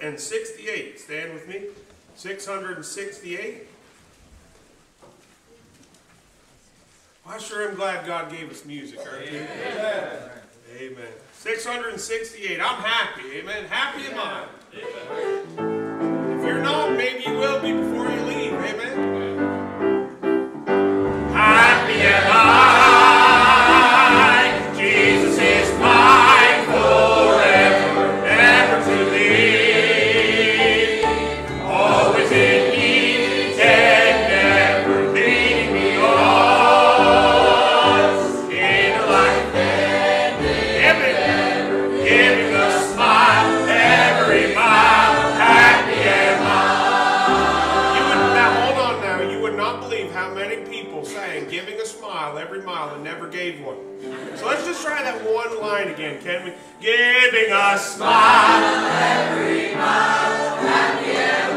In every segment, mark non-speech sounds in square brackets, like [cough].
668. Stand with me. 668. Well, I sure am glad God gave us music, aren't you? Amen. Amen. 668. I'm happy. Amen. Happy am I. If you're not, maybe you will be before you leave. Giving a smile every mile.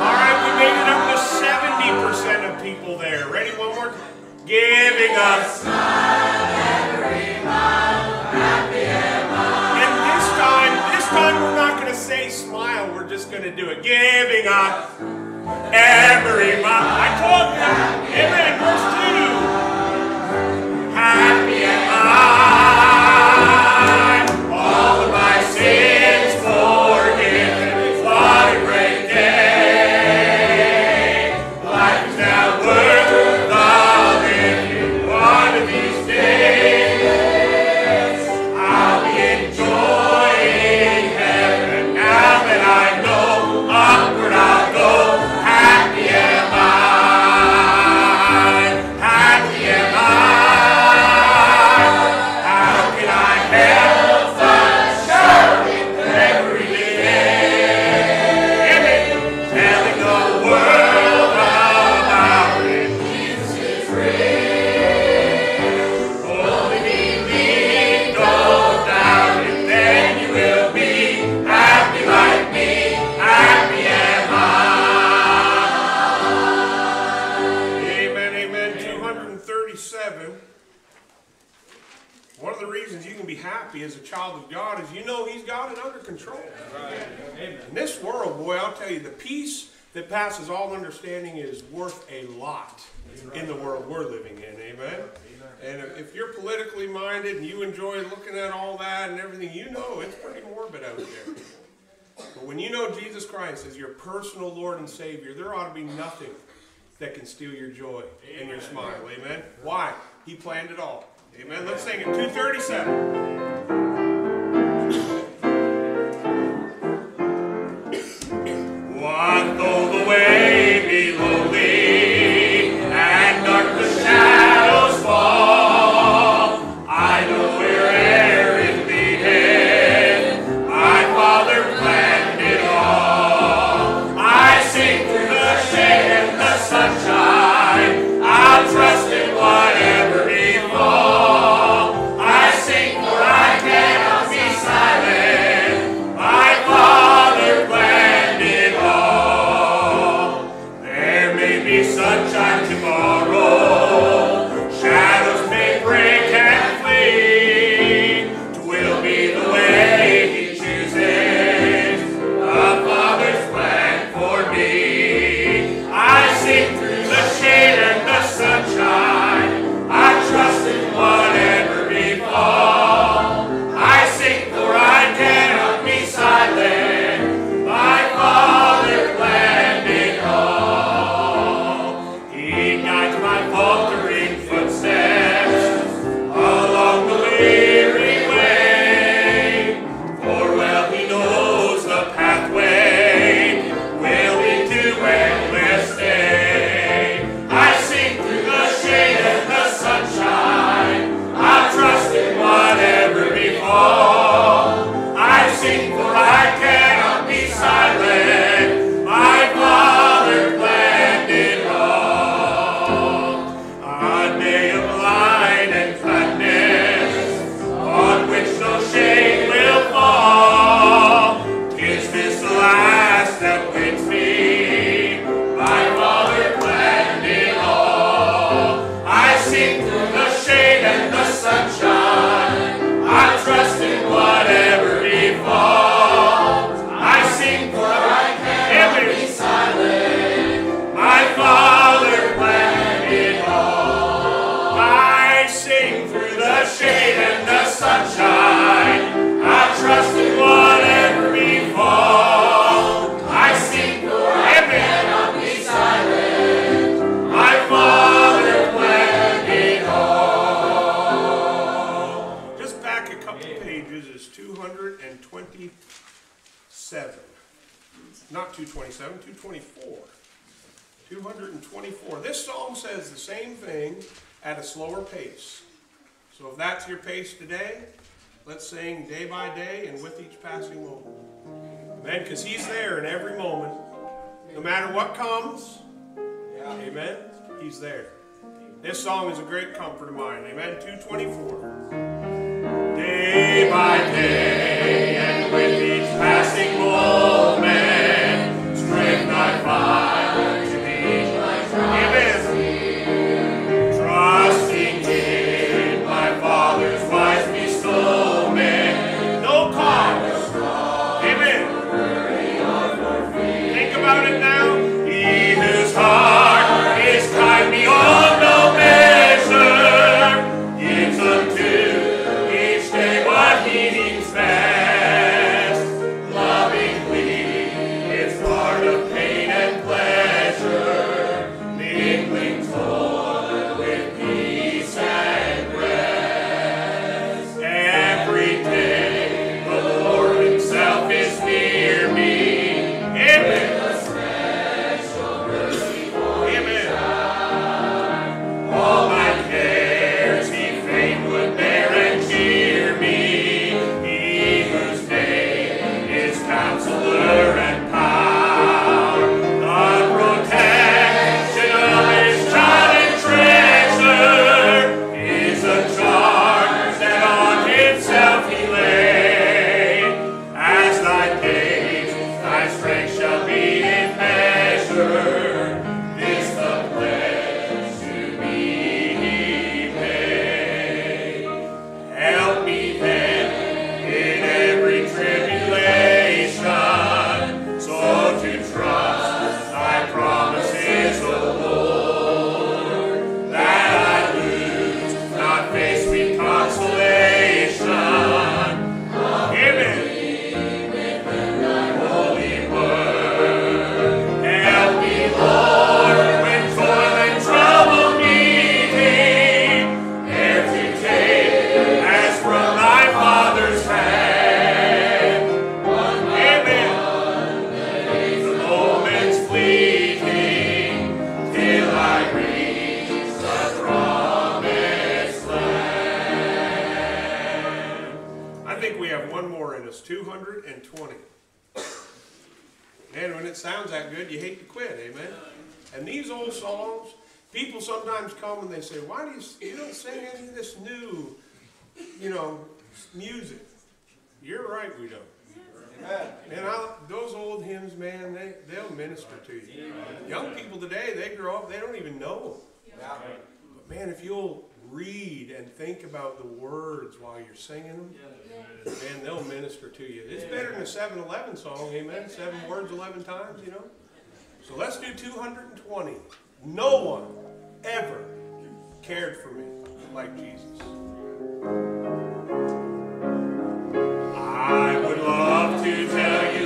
All right, we made it up to 70% of people there. Ready? One more. Giving a smile every mile. Happy and this time, this time we're not going to say smile. We're just going to do it. Giving a every mile. I told you. Amen. Verse 2. Happy if you're politically minded and you enjoy looking at all that and everything, you know it's pretty morbid out there. But when you know Jesus Christ as your personal Lord and Savior, there ought to be nothing that can steal your joy Amen. and your smile. Amen? Why? He planned it all. Amen? Let's sing it. 237. 7 song, amen? Seven words 11 times, you know? So let's do 220. No one ever cared for me like Jesus. I would love to tell you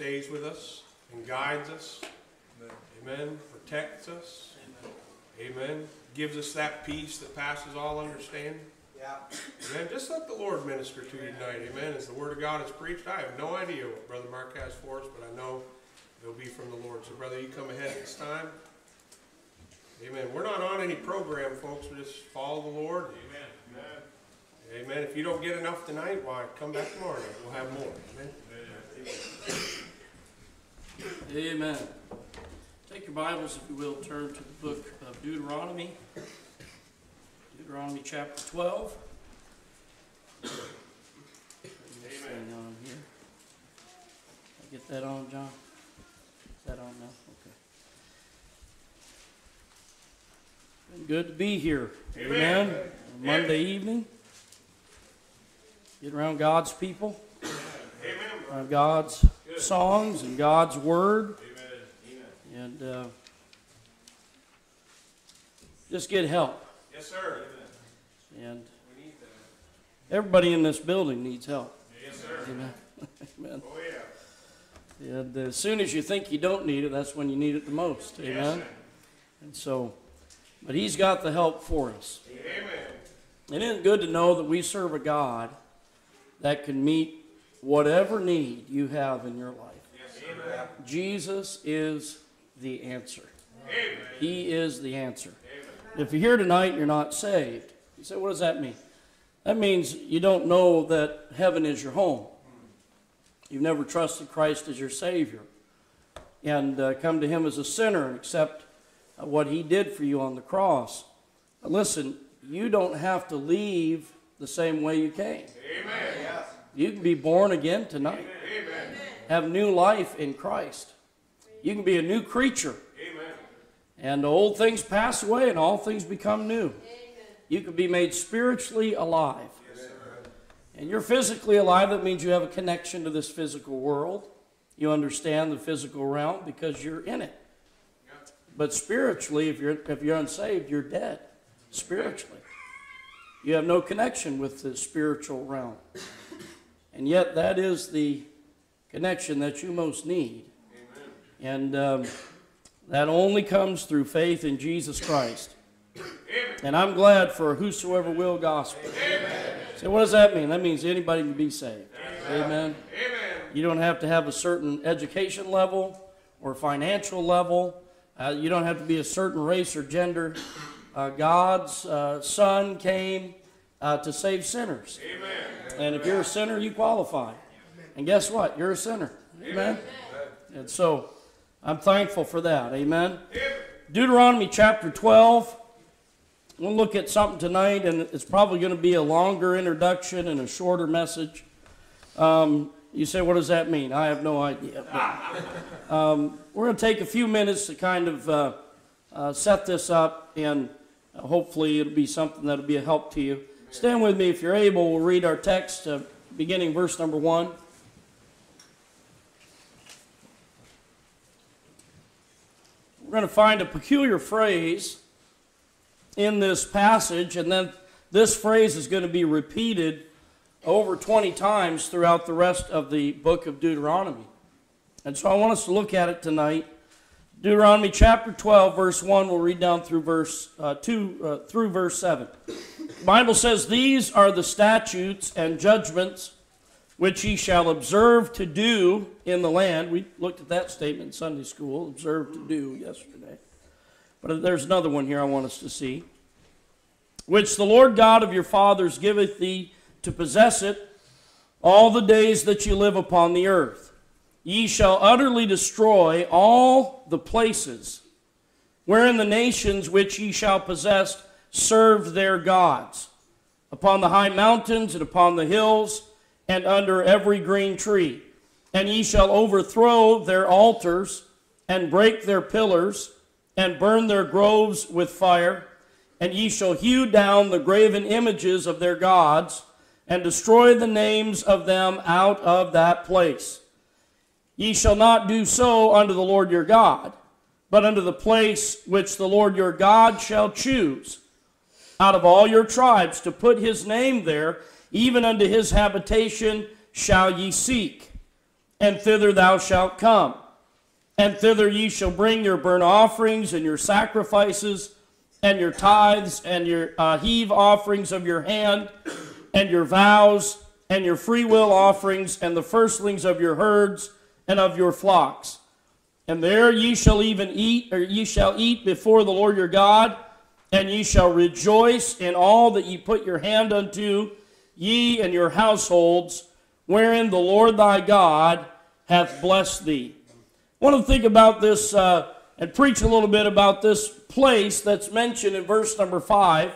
stays with us and guides us. Amen. Protects us. Amen. Gives us that peace that passes all understanding. Yeah. Amen. Just let the Lord minister to you tonight. Amen. As the Word of God is preached, I have no idea what Brother Mark has for us, but I know it'll be from the Lord. So, brother, you come ahead this time. Amen. We're not on any program, folks. We just follow the Lord. Amen. Amen. If you don't get enough tonight, why, come back tomorrow night. We'll have more. Amen. Amen. Take your Bibles, if you will, turn to the book of Deuteronomy. Deuteronomy chapter 12. Put this thing on here. Get that on, John? Is that on now? Okay. Been good to be here. Amen. On Monday evening. Get around God's people, Amen. Around God's songs and God's word. And uh, just get help. Yes, sir. And We need that. everybody in this building needs help. Yes, sir. Amen. [laughs] Amen. Oh, yeah. And as soon as you think you don't need it, that's when you need it the most. Yes, Amen. sir. And so, but He's got the help for us. Amen. And isn't it good to know that we serve a God that can meet whatever need you have in your life? Yes. Jesus is the answer. Amen. He is the answer. If you're here tonight, you're not saved. You say, what does that mean? That means you don't know that heaven is your home. You've never trusted Christ as your Savior and uh, come to Him as a sinner and accept uh, what He did for you on the cross. But listen, you don't have to leave the same way you came. Amen. You can be born again tonight, Amen. have new life in Christ. You can be a new creature, Amen. and old things pass away and all things become new. You can be made spiritually alive. And you're physically alive, that means you have a connection to this physical world. You understand the physical realm because you're in it. But spiritually, if you're, if you're unsaved, you're dead spiritually. [laughs] You have no connection with the spiritual realm. And yet, that is the connection that you most need. And um, that only comes through faith in Jesus Christ. And I'm glad for whosoever will gospel. So, what does that mean? That means anybody can be saved. Amen. Amen. You don't have to have a certain education level or financial level. Uh, you don't have to be a certain race or gender. Uh, God's uh, Son came uh, to save sinners. Amen. And if you're a sinner, you qualify. And guess what? You're a sinner. Amen. And so I'm thankful for that. Amen. Deuteronomy chapter 12. We'll look at something tonight, and it's probably going to be a longer introduction and a shorter message. Um, you say, what does that mean? I have no idea. But, um, we're going to take a few minutes to kind of uh, uh, set this up, and hopefully it'll be something that'll be a help to you. Stand with me if you're able. We'll read our text, uh, beginning verse number one. We're going to find a peculiar phrase in this passage, and then this phrase is going to be repeated over 20 times throughout the rest of the book of Deuteronomy. And so I want us to look at it tonight. Deuteronomy chapter 12, verse 1, we'll read down through verse uh, 2 uh, through verse 7. The Bible says, These are the statutes and judgments which ye shall observe to do in the land. We looked at that statement in Sunday school, observe to do yesterday. But there's another one here I want us to see. Which the Lord God of your fathers giveth thee to possess it all the days that ye live upon the earth. Ye shall utterly destroy all the places wherein the nations which ye shall possess serve their gods, upon the high mountains and upon the hills, and under every green tree. And ye shall overthrow their altars, and break their pillars, and burn their groves with fire. And ye shall hew down the graven images of their gods, and destroy the names of them out of that place. Ye shall not do so unto the Lord your God, but unto the place which the Lord your God shall choose out of all your tribes to put his name there, even unto his habitation shall ye seek, and thither thou shalt come. And thither ye shall bring your burnt offerings and your sacrifices, and your tithes, and your uh, heave offerings of your hand, and your vows, and your freewill offerings, and the firstlings of your herds and of your flocks. And there ye shall even eat, or ye shall eat before the Lord your God, and ye shall rejoice in all that ye put your hand unto, ye and your households, wherein the Lord thy God hath blessed thee. I want to think about this uh, and preach a little bit about this place that's mentioned in verse number 5.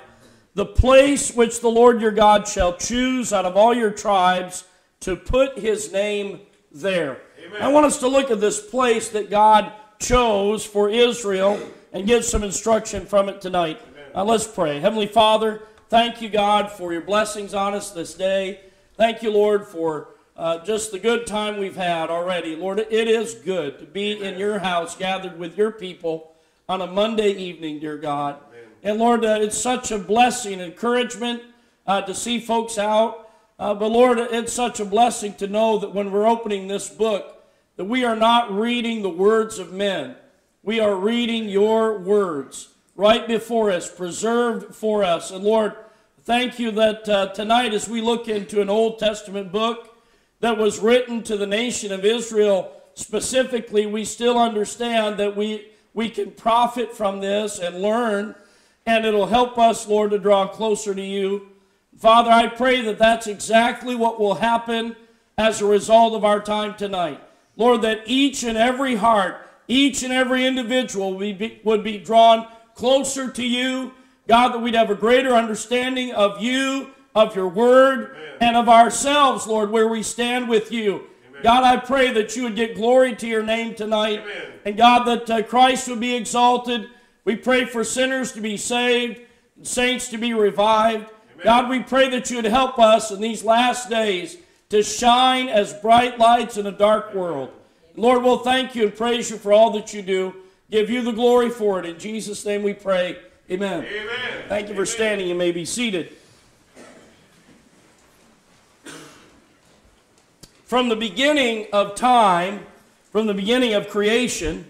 The place which the Lord your God shall choose out of all your tribes to put his name there. I want us to look at this place that God chose for Israel and get some instruction from it tonight. Now let's pray. Heavenly Father, thank you, God, for your blessings on us this day. Thank you, Lord, for uh, just the good time we've had already. Lord, it is good to be in your house, gathered with your people on a Monday evening, dear God. And Lord, uh, it's such a blessing, encouragement uh, to see folks out. Uh, but Lord, it's such a blessing to know that when we're opening this book, that we are not reading the words of men. We are reading your words right before us, preserved for us. And Lord, thank you that uh, tonight, as we look into an Old Testament book that was written to the nation of Israel specifically, we still understand that we, we can profit from this and learn and it'll help us, Lord, to draw closer to you. Father, I pray that that's exactly what will happen as a result of our time tonight. Lord, that each and every heart, each and every individual would be, would be drawn closer to you. God, that we'd have a greater understanding of you, of your word, Amen. and of ourselves, Lord, where we stand with you. Amen. God, I pray that you would get glory to your name tonight. Amen. And God, that uh, Christ would be exalted. We pray for sinners to be saved, saints to be revived. God, we pray that you would help us in these last days to shine as bright lights in a dark world. Lord, we'll thank you and praise you for all that you do. Give you the glory for it. In Jesus' name we pray. Amen. Amen. Thank you for standing. You may be seated. From the beginning of time, from the beginning of creation,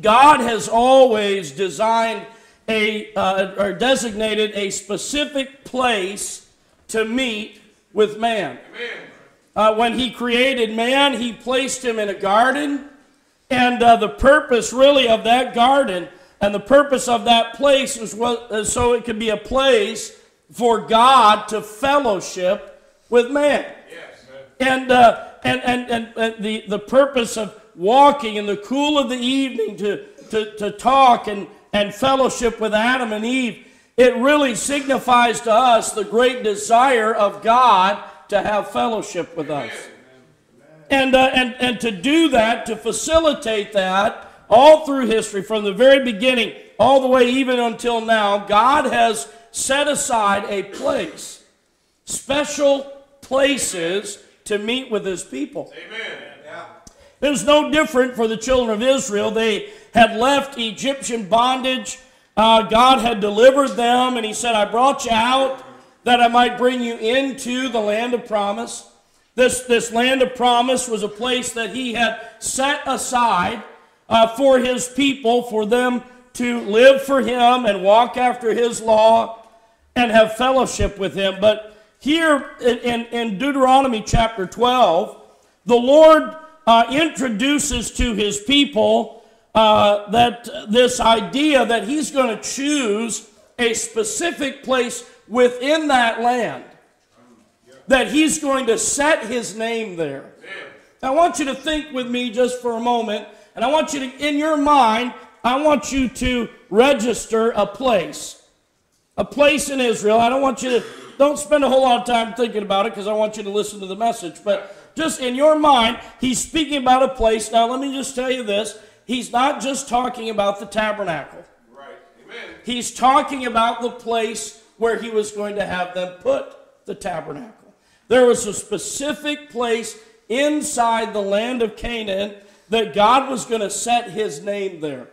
God has always designed a, uh, or designated a specific place to meet with man. Uh, when he created man, he placed him in a garden. And uh, the purpose, really, of that garden and the purpose of that place is what, uh, so it could be a place for God to fellowship with man. Yes, and, uh, and, and, and, and the, the purpose of walking in the cool of the evening to, to, to talk and, and fellowship with Adam and Eve, it really signifies to us the great desire of God to have fellowship with us. And, uh, and, and to do that, to facilitate that, all through history, from the very beginning, all the way even until now, God has set aside a place, special places to meet with his people. Amen. Yeah. It was no different for the children of Israel. They had left Egyptian bondage uh, God had delivered them, and He said, I brought you out that I might bring you into the land of promise. This, this land of promise was a place that He had set aside uh, for His people, for them to live for Him and walk after His law and have fellowship with Him. But here in, in Deuteronomy chapter 12, the Lord uh, introduces to His people uh, that this idea that he's going to choose a specific place within that land, that he's going to set his name there. I want you to think with me just for a moment, and I want you to, in your mind, I want you to register a place. A place in Israel. I don't want you to, don't spend a whole lot of time thinking about it because I want you to listen to the message. But just in your mind, he's speaking about a place. Now, let me just tell you this he's not just talking about the tabernacle. Right. Amen. He's talking about the place where he was going to have them put the tabernacle. There was a specific place inside the land of Canaan that God was going to set his name there.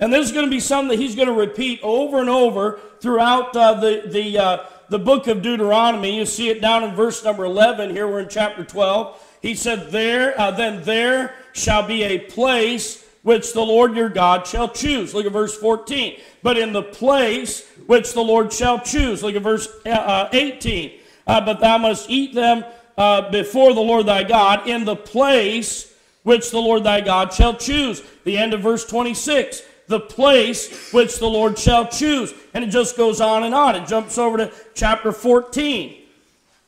And this is going to be something that he's going to repeat over and over throughout uh, the, the, uh, the book of Deuteronomy. You see it down in verse number 11. Here we're in chapter 12. He said, There, uh, then there shall be a place which the Lord your God shall choose. Look at verse 14. But in the place which the Lord shall choose. Look at verse uh, uh 18. Uh, but thou must eat them uh, before the Lord thy God in the place which the Lord thy God shall choose. The end of verse 26. The place which the Lord shall choose. And it just goes on and on. It jumps over to chapter 14.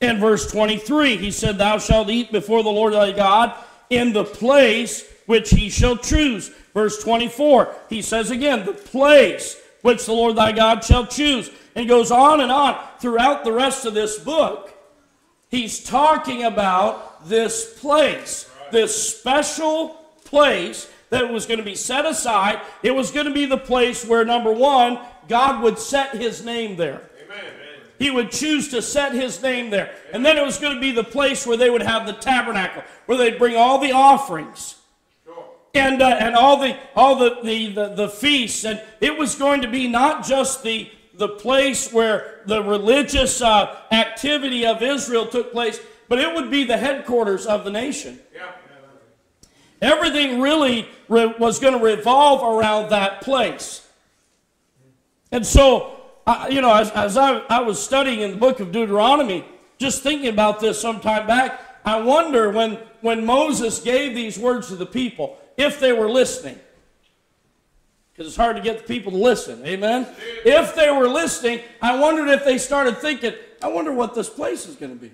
In verse 23, he said, Thou shalt eat before the Lord thy God in the place which he shall choose. Verse 24, he says again, the place which the Lord thy God shall choose. And goes on and on throughout the rest of this book. He's talking about this place, this special place that was going to be set aside. It was going to be the place where, number one, God would set his name there. He would choose to set his name there. And then it was going to be the place where they would have the tabernacle, where they'd bring all the offerings and uh, and all the all the, the the the feasts and it was going to be not just the the place where the religious uh, activity of Israel took place, but it would be the headquarters of the nation. Yeah. Everything really re- was going to revolve around that place. And so, uh, you know, as, as I, I was studying in the book of Deuteronomy, just thinking about this some time back, I wonder when, when Moses gave these words to the people, if they were listening. because it's hard to get the people to listen. Amen? If they were listening, I wondered if they started thinking, I wonder what this place is going to be.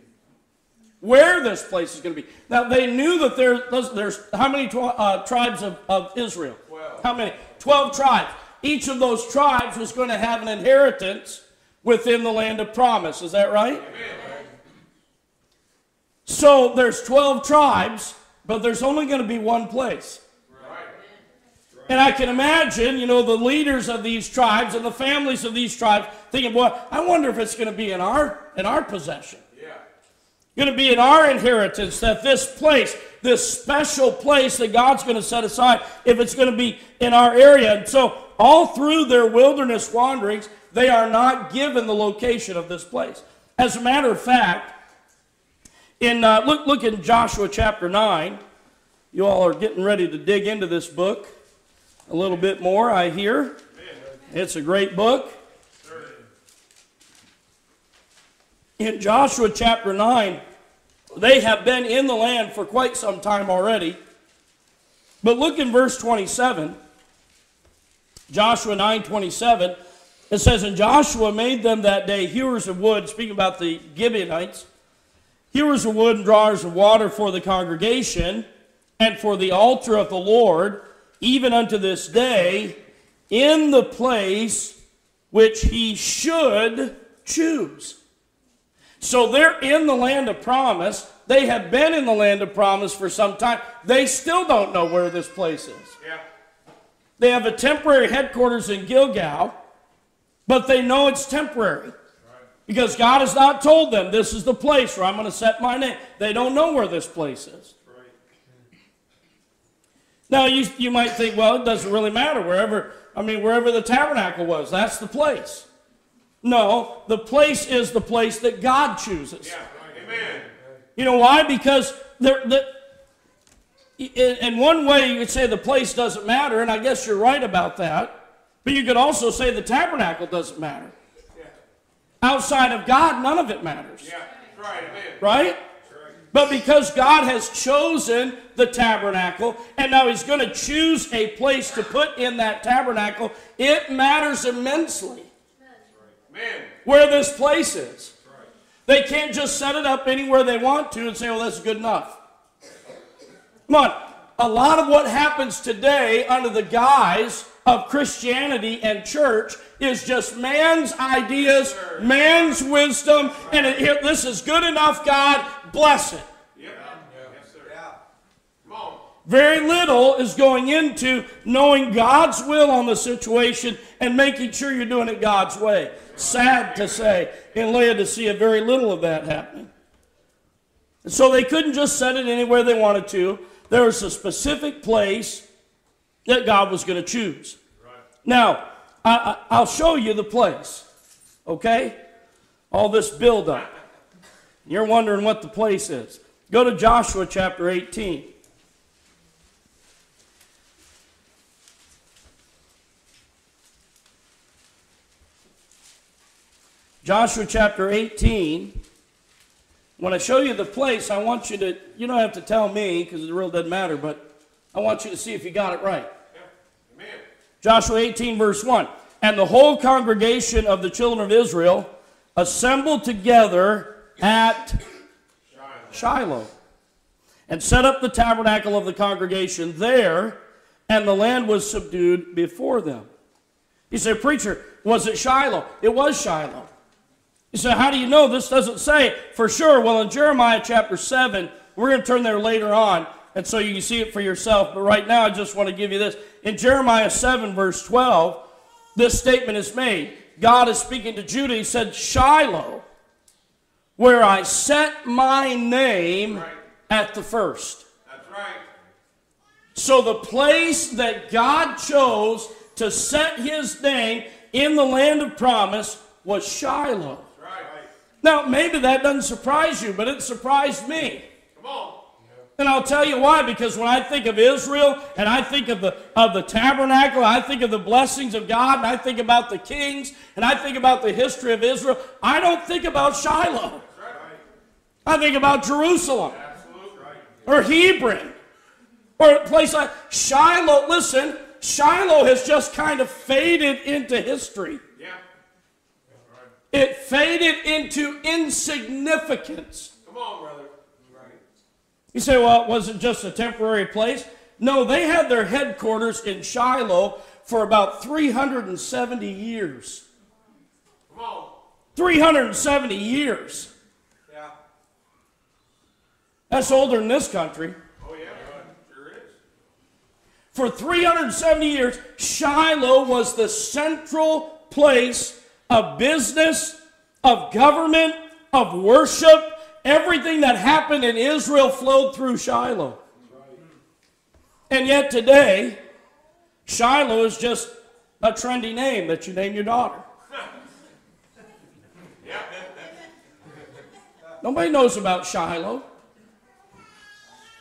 Where this place is going to be. Now, they knew that there, there's how many uh, tribes of, of Israel? Twelve. How many? Twelve tribes. Each of those tribes was going to have an inheritance within the land of promise. Is that right? Amen. So there's 12 tribes, but there's only going to be one place. And I can imagine, you know, the leaders of these tribes and the families of these tribes thinking, boy, I wonder if it's going to be in our in our possession. Yeah. Going to be in our inheritance that this place, this special place that God's going to set aside, if it's going to be in our area. And so all through their wilderness wanderings, they are not given the location of this place. As a matter of fact, in uh, look look in Joshua chapter nine. You all are getting ready to dig into this book a little bit more. I hear it's a great book. In Joshua chapter nine, they have been in the land for quite some time already. But look in verse 27. Joshua 9 27. It says, And Joshua made them that day hewers of wood, speaking about the Gibeonites, hewers of wood and drawers of water for the congregation and for the altar of the Lord, even unto this day, in the place which he should choose. So they're in the land of promise. They have been in the land of promise for some time. They still don't know where this place is. They have a temporary headquarters in Gilgal, but they know it's temporary. Because God has not told them this is the place where I'm going to set my name. They don't know where this place is. Now you, you might think, well, it doesn't really matter. Wherever, I mean, wherever the tabernacle was, that's the place. No, the place is the place that God chooses. Yeah. Amen. You know why? Because there, the, in, in one way you could say the place doesn't matter, and I guess you're right about that. But you could also say the tabernacle doesn't matter. Yeah. Outside of God, none of it matters. Yeah. Right. Amen. Right? But because God has chosen the tabernacle, and now He's going to choose a place to put in that tabernacle, it matters immensely Amen. where this place is. They can't just set it up anywhere they want to and say, well, that's good enough. Come on. A lot of what happens today under the guise of Christianity and church is just man's ideas, man's wisdom, and it, here, this is good enough, God, bless it. On. Very little is going into knowing God's will on the situation and making sure you're doing it God's way. Sad to say, in Laodicea, very little of that happening. So they couldn't just set it anywhere they wanted to. There was a specific place that God was going to choose. Now, I, I, I'll show you the place, okay? All this buildup. You're wondering what the place is. Go to Joshua chapter 18. Joshua chapter 18. When I show you the place, I want you to, you don't have to tell me because it really doesn't matter, but I want you to see if you got it right. Yeah. Joshua 18, verse 1. And the whole congregation of the children of Israel assembled together at Shiloh and set up the tabernacle of the congregation there, and the land was subdued before them. You say, Preacher, was it Shiloh? It was Shiloh. You say, How do you know? This doesn't say for sure. Well, in Jeremiah chapter 7, we're going to turn there later on, and so you can see it for yourself. But right now, I just want to give you this. In Jeremiah 7, verse 12, this statement is made. God is speaking to Judah. He said, Shiloh, where I set my name Right. at the first. That's right. So the place that God chose to set his name in the land of promise was Shiloh. Now, maybe that doesn't surprise you, but it surprised me. Come on. And I'll tell you why, because when I think of Israel and I think of the, of the tabernacle, I think of the blessings of God, and I think about the kings, and I think about the history of Israel, I don't think about Shiloh. Right. I think about Jerusalem right. or Hebron or a place like Shiloh. Listen, Shiloh has just kind of faded into history. It faded into insignificance. Come on, brother. Right. You say, well, it wasn't just a temporary place? No, they had their headquarters in Shiloh for about 370 years. Come on. 370 years. Yeah. That's older than this country. Oh, yeah. Sure is. For 370 years, Shiloh was the central place of business, of government, of worship. Everything that happened in Israel flowed through Shiloh. And yet today, Shiloh is just a trendy name that you name your daughter. Nobody knows about Shiloh.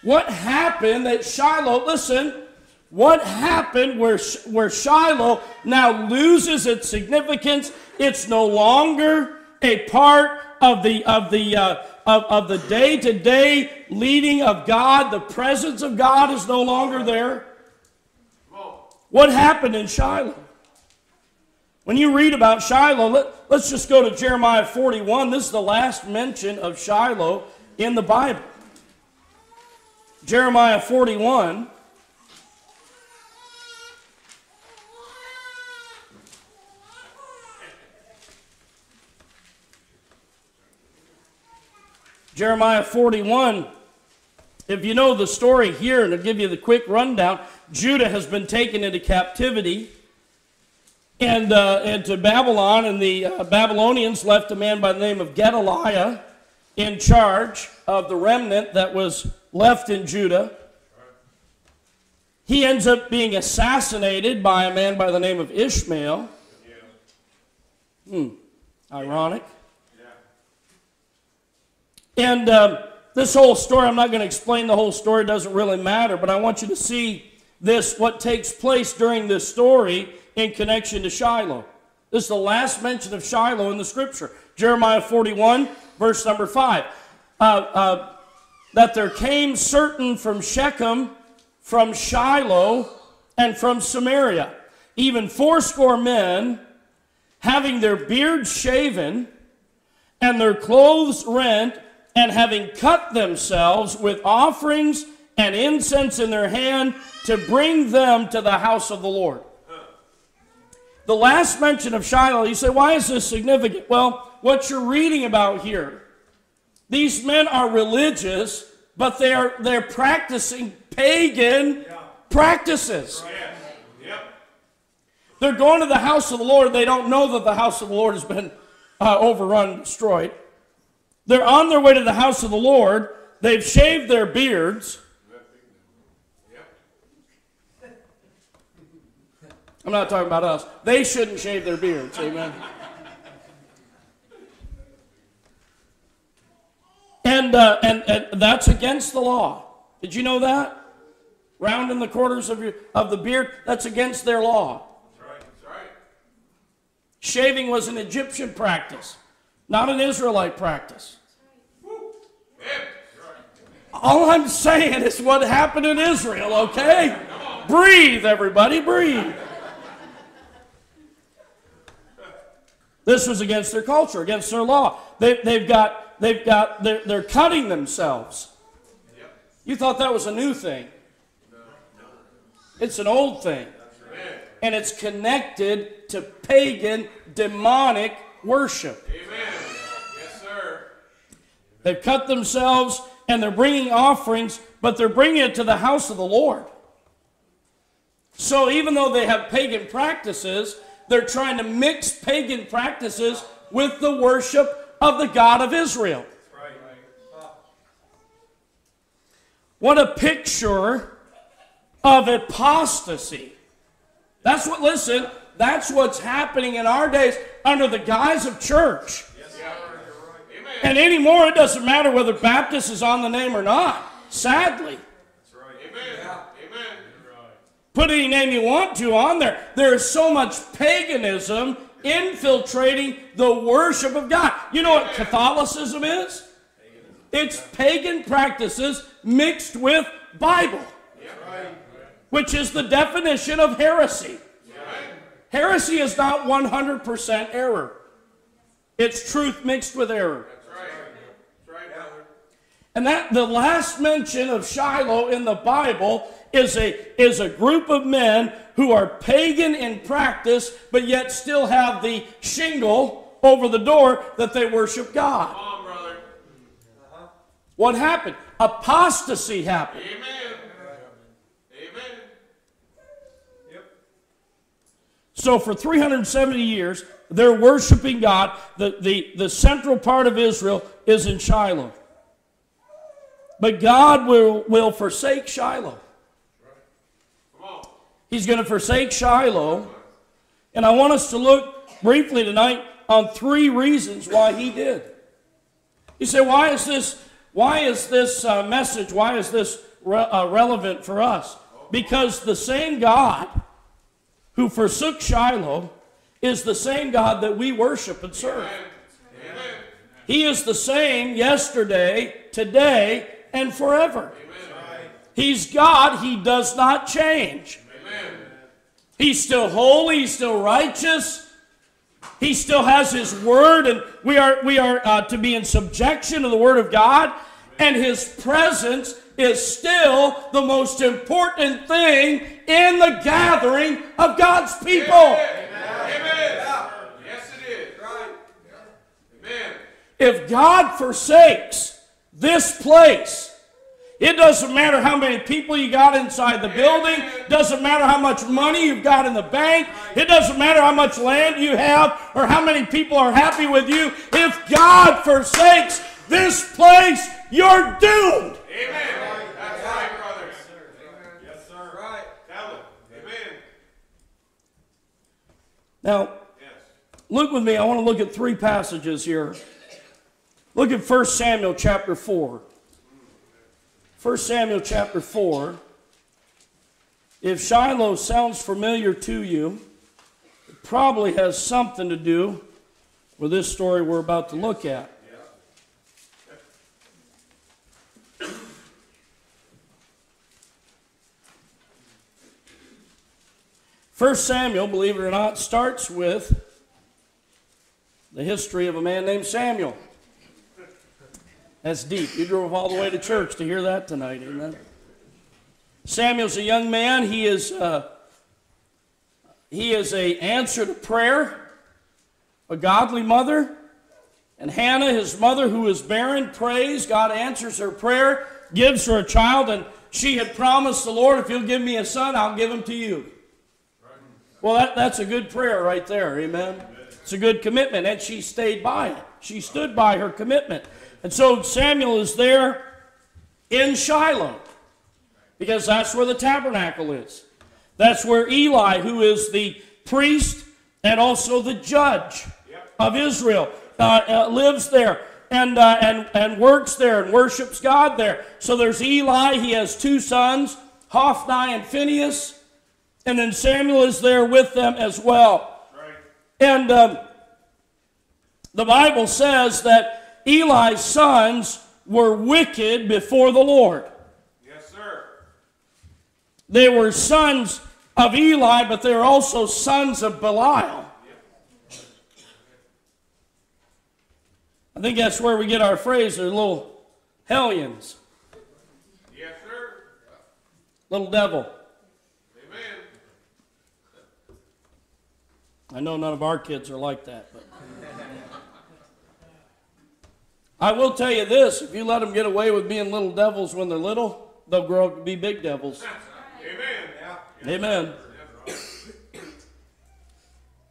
What happened that Shiloh, listen, what happened where, where Shiloh now loses its significance? It's no longer a part of the, of the, uh, of, of the day-to-day leading of God. The presence of God is no longer there. What happened in Shiloh? When you read about Shiloh, let, us just go to Jeremiah 41. This is the last mention of Shiloh in the Bible. Jeremiah 41. Jeremiah 41. If you know the story here, and I'll give you the quick rundown, Judah has been taken into captivity and, uh, and to Babylon, and the uh, Babylonians left a man by the name of Gedaliah in charge of the remnant that was left in Judah. He ends up being assassinated by a man by the name of Ishmael. Hmm, ironic. And um, this whole story, I'm not going to explain the whole story, doesn't really matter, but I want you to see this, what takes place during this story in connection to Shiloh. This is the last mention of Shiloh in the scripture. Jeremiah 41, verse number 5. Uh, uh, that there came certain from Shechem, from Shiloh, and from Samaria, even fourscore men, having their beards shaven, and their clothes rent, and having cut themselves with offerings and incense in their hand to bring them to the house of the Lord. The last mention of Shiloh, you say, why is this significant? Well, what you're reading about here, these men are religious, but they are they're practicing pagan practices. Yep. They're going to the house of the Lord. They don't know that the house of the Lord has been uh, overrun, destroyed. They're on their way to the house of the Lord. They've shaved their beards. I'm not talking about us. They shouldn't shave their beards. Amen. And, uh, and, and that's against the law. Did you know that? Rounding the quarters of, your, of the beard, that's against their law. That's right. That's right. Shaving was an Egyptian practice, not an Israelite practice. All I'm saying is what happened in Israel, okay? Breathe, everybody, breathe. This was against their culture, against their law. They, they've got, they've got, they're, they're cutting themselves. You thought that was a new thing. It's an old thing. And it's connected to pagan, demonic worship. Amen. Yes, sir. They've cut themselves and they're bringing offerings, but they're bringing it to the house of the Lord. So even though they have pagan practices, they're trying to mix pagan practices with the worship of the God of Israel. What a picture of apostasy. That's what, listen, that's what's happening in our days under the guise of church. Yes, sir. Amen. And anymore, it doesn't matter whether Baptist is on the name or not. Sadly. Amen. Amen. Put any name you want to on there. There is so much paganism infiltrating the worship of God. You know what Catholicism is? It's pagan practices mixed with Bible. which is the definition of heresy. Heresy is not 100% error. It's truth mixed with error. And that the last mention of Shiloh in the Bible is a, is a group of men who are pagan in practice, but yet still have the shingle over the door that they worship God. Come on, brother. Uh-huh. What happened? Apostasy happened. Amen. Amen. So for 370 years, they're worshiping God. The, the, the central part of Israel is in Shiloh. But God will, will forsake Shiloh. He's going to forsake Shiloh. And I want us to look briefly tonight on three reasons why he did. You say, why is this, why is this uh, message, why is this re- uh, relevant for us? Because the same God who forsook Shiloh is the same God that we worship and serve. He is the same yesterday, today, and forever. He's God. He does not change. Amen. He's still holy. He's still righteous. He still has His Word, and we are, we are uh, to be in subjection to the Word of God. And His presence is still the most important thing in the gathering of God's people. Amen. Yes, it is. Right. Amen. If God forsakes this place, it doesn't matter how many people you got inside the building, doesn't matter how much money you've got in the bank, it doesn't matter how much land you have or how many people are happy with you. If God forsakes this place, you're doomed. Amen. That's right, brother. Yes, sir. Right. Tell it. Amen. Now, Yes. look with me. I want to look at three passages here. Look at 1 Samuel chapter 4. 1 Samuel chapter 4. If Shiloh sounds familiar to you, it probably has something to do with this story we're about to look at. First Samuel, believe it or not, starts with the history of a man named Samuel. That's deep. You drove all the way to church to hear that tonight, amen. Samuel's a young man. He is uh, he is a answer to prayer, a godly mother, and Hannah, his mother, who is barren, prays. God answers her prayer, gives her a child, and she had promised the Lord, "If you'll give me a son, I'll give him to you." Well, that, that's a good prayer right there, amen. It's a good commitment, and she stayed by it. She stood by her commitment. And so Samuel is there in Shiloh because that's where the tabernacle is. That's where Eli, who is the priest and also the judge of Israel, uh, uh, lives there and, uh, and, and works there and worships God there. So there's Eli, he has two sons, Hophni and Phinehas, and then Samuel is there with them as well. Right. And um, the Bible says that Eli's sons were wicked before the Lord. Yes, sir. They were sons of Eli, but they were also sons of Belial. I think that's where we get our phrase, they're little hellions, Yes, sir. little devil. Amen. I know none of our kids are like that, but I will tell you this: if you let them get away with being little devils when they're little, they'll grow up to be big devils. Amen. Yeah. Amen.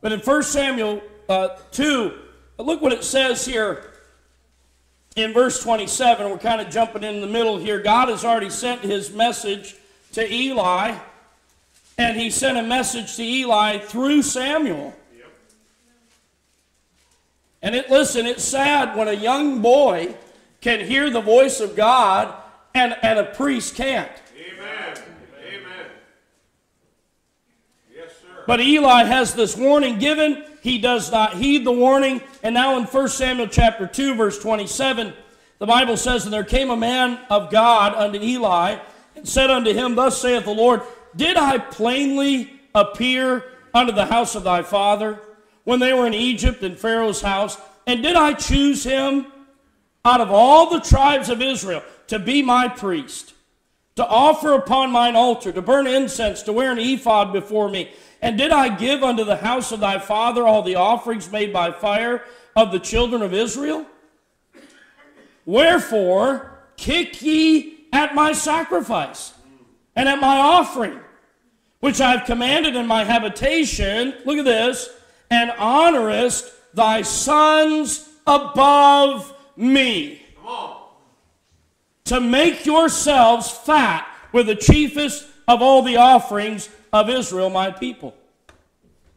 But in 1 Samuel uh, 2, look what it says here in verse 27. We're kind of jumping in the middle here. God has already sent his message to Eli, and he sent a message to Eli through Samuel. And it listen, it's sad when a young boy can hear the voice of God and, and a priest can't. Amen. Amen. Yes, sir. But Eli has this warning given. He does not heed the warning. And now in 1 Samuel chapter 2, verse 27, the Bible says, And there came a man of God unto Eli, and said unto him, Thus saith the Lord, Did I plainly appear unto the house of thy father when they were in Egypt in Pharaoh's house? And did I choose him out of all the tribes of Israel to be my priest, to offer upon mine altar, to burn incense, to wear an ephod before me? And did I give unto the house of thy father all the offerings made by fire of the children of Israel? Wherefore, kick ye at my sacrifice and at my offering, which I have commanded in my habitation. Look at this, and honorest thy sons above me. To make yourselves fat with the chiefest of all the offerings of Israel, my people.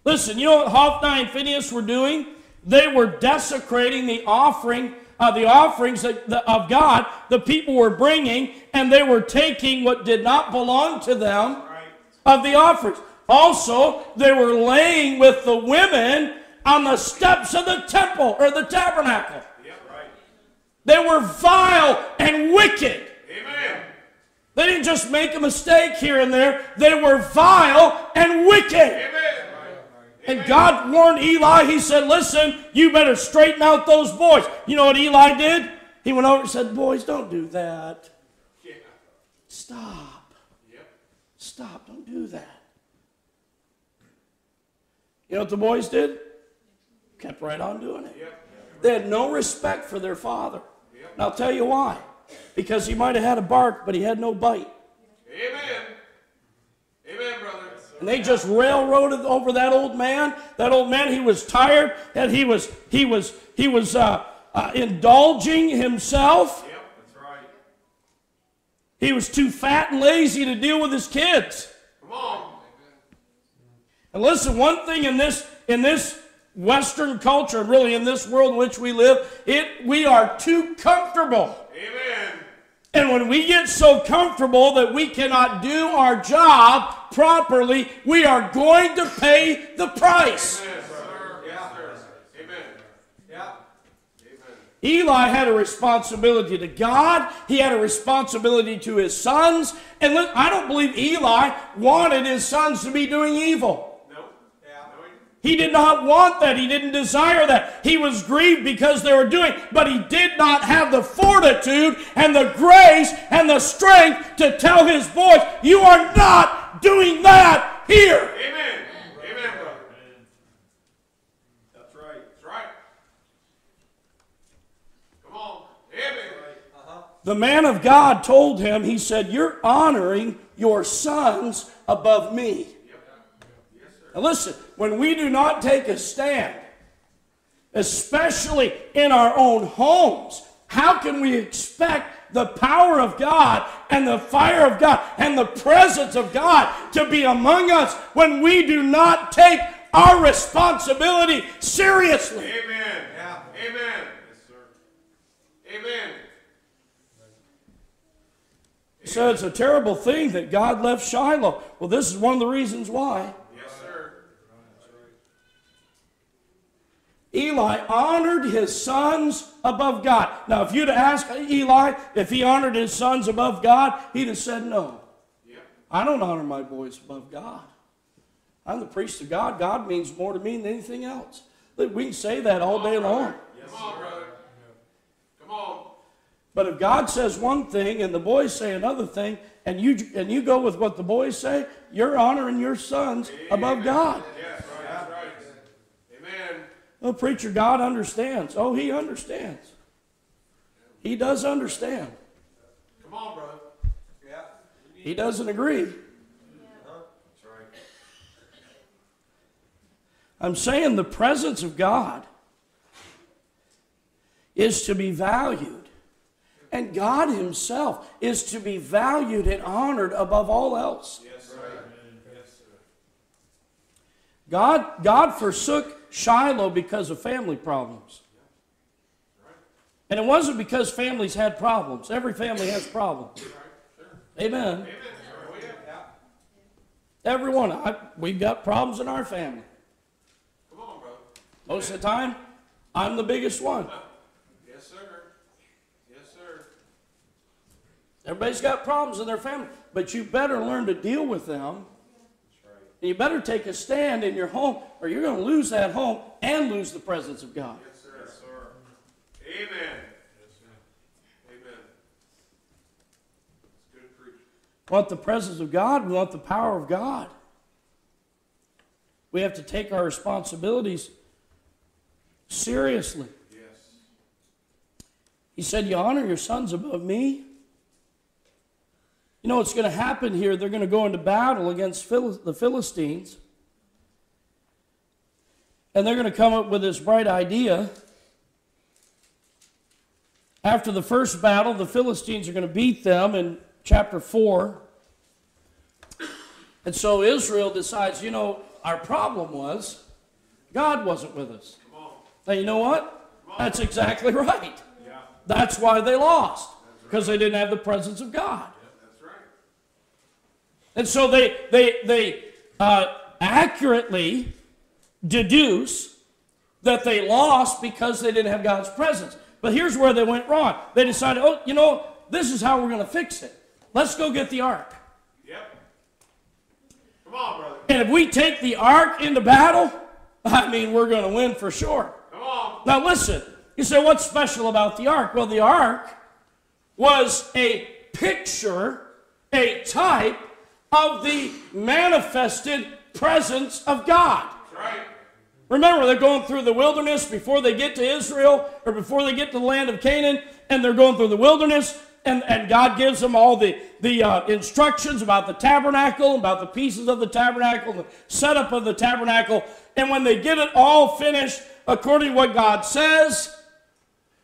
Listen, you know what Hophni and Phinehas were doing? They were desecrating the offering, uh, the offerings that, the, of God the people were bringing, and they were taking what did not belong to them of the offerings. Also, they were laying with the women on the steps of the temple or the tabernacle. They were vile and wicked. Amen. They didn't just make a mistake here and there, they were vile and wicked. Amen. And God warned Eli, he said, Listen, you better straighten out those boys. You know what Eli did? He went over and said, Boys, don't do that. Yeah. Stop. Yep. Stop. Don't do that. You know what the boys did? Kept right on doing it. They had no respect for their father. And I'll tell you why. Because he might have had a bark, but he had no bite. Amen. Amen, brother. And they just railroaded over that old man. That old man, he was tired, and he was he was he was uh, uh, indulging himself. Yep. That's right. He was too fat and lazy to deal with his kids. Come on. And listen, one thing in this in this Western culture, really in this world in which we live, it we are too comfortable. Amen. And when we get so comfortable that we cannot do our job properly, we are going to pay the price. Amen. Yeah. Amen. Eli had a responsibility to God. He had a responsibility to his sons. And look, I don't believe Eli wanted his sons to be doing evil. No. Yeah. No. He did not want that. He didn't desire that. He was grieved because they were doing, but he did not have the fortitude and the grace and the strength to tell his voice, "You are not doing that here." Amen. Amen, brother. That's right. That's right. Come on. Amen. Uh-huh. The man of God told him, he said, "You're honoring your sons above me." Now listen, when we do not take a stand, especially in our own homes, how can we expect the power of God and the fire of God and the presence of God to be among us when we do not take our responsibility seriously? Amen. Yeah. Amen. Yes, sir. Amen. So it's a terrible thing that God left Shiloh. Well, this is one of the reasons why. Yes, sir. Eli honored his sons above God. Now, if you'd ask Eli if he honored his sons above God, he'd have said no. Yep. I don't honor my boys above God. I'm the priest of God. God means more to me than anything else. We can say that all day long. Come on, brother. Come on. But if God says one thing and the boys say another thing, and you and you go with what the boys say, you're honoring your sons above God. Yes, right. That's right. Amen. Well, preacher, God understands. Oh, he understands. He does understand. Come on, bro. Yeah. He doesn't agree. That's right. I'm saying the presence of God is to be valued. And God Himself is to be valued and honored above all else. Yes, sir. Yes, sir. God, God forsook Shiloh because of family problems. And it wasn't because families had problems. Every family has problems. Amen. Everyone. I, we've got problems in our family. Most of the time, I'm the biggest one. Yes, sir. Yes, sir. Everybody's got problems in their family, but you better learn to deal with them. And you better take a stand in your home, or you're going to lose that home and lose the presence of God. Yes, sir. Yes, sir. Amen. Yes, sir. Amen. It's good preaching. We want the presence of God, we want the power of God. We have to take our responsibilities seriously. Yes. He said, You honor your sons above me. You know what's going to happen here? They're going to go into battle against Phil- the Philistines. And they're going to come up with this bright idea. After the first battle, the Philistines are going to beat them in chapter 4. And so Israel decides, you know, our problem was God wasn't with us. Now, you know what? That's exactly [laughs] right. Yeah. That's why they lost, because they didn't have the presence of God. And so they, they, they uh, accurately deduce that they lost because they didn't have God's presence. But here's where they went wrong. They decided, oh, you know, this is how we're going to fix it. Let's go get the ark. Yep. Come on, brother. And if we take the ark into battle, I mean, we're going to win for sure. Come on. Now, listen, you say, what's special about the ark? Well, the ark was a picture, a type of the manifested presence of God. Right. Remember, they're going through the wilderness before they get to Israel or before they get to the land of Canaan, and they're going through the wilderness, and, and God gives them all the, the uh, instructions about the tabernacle, about the pieces of the tabernacle, the setup of the tabernacle. And when they get it all finished according to what God says,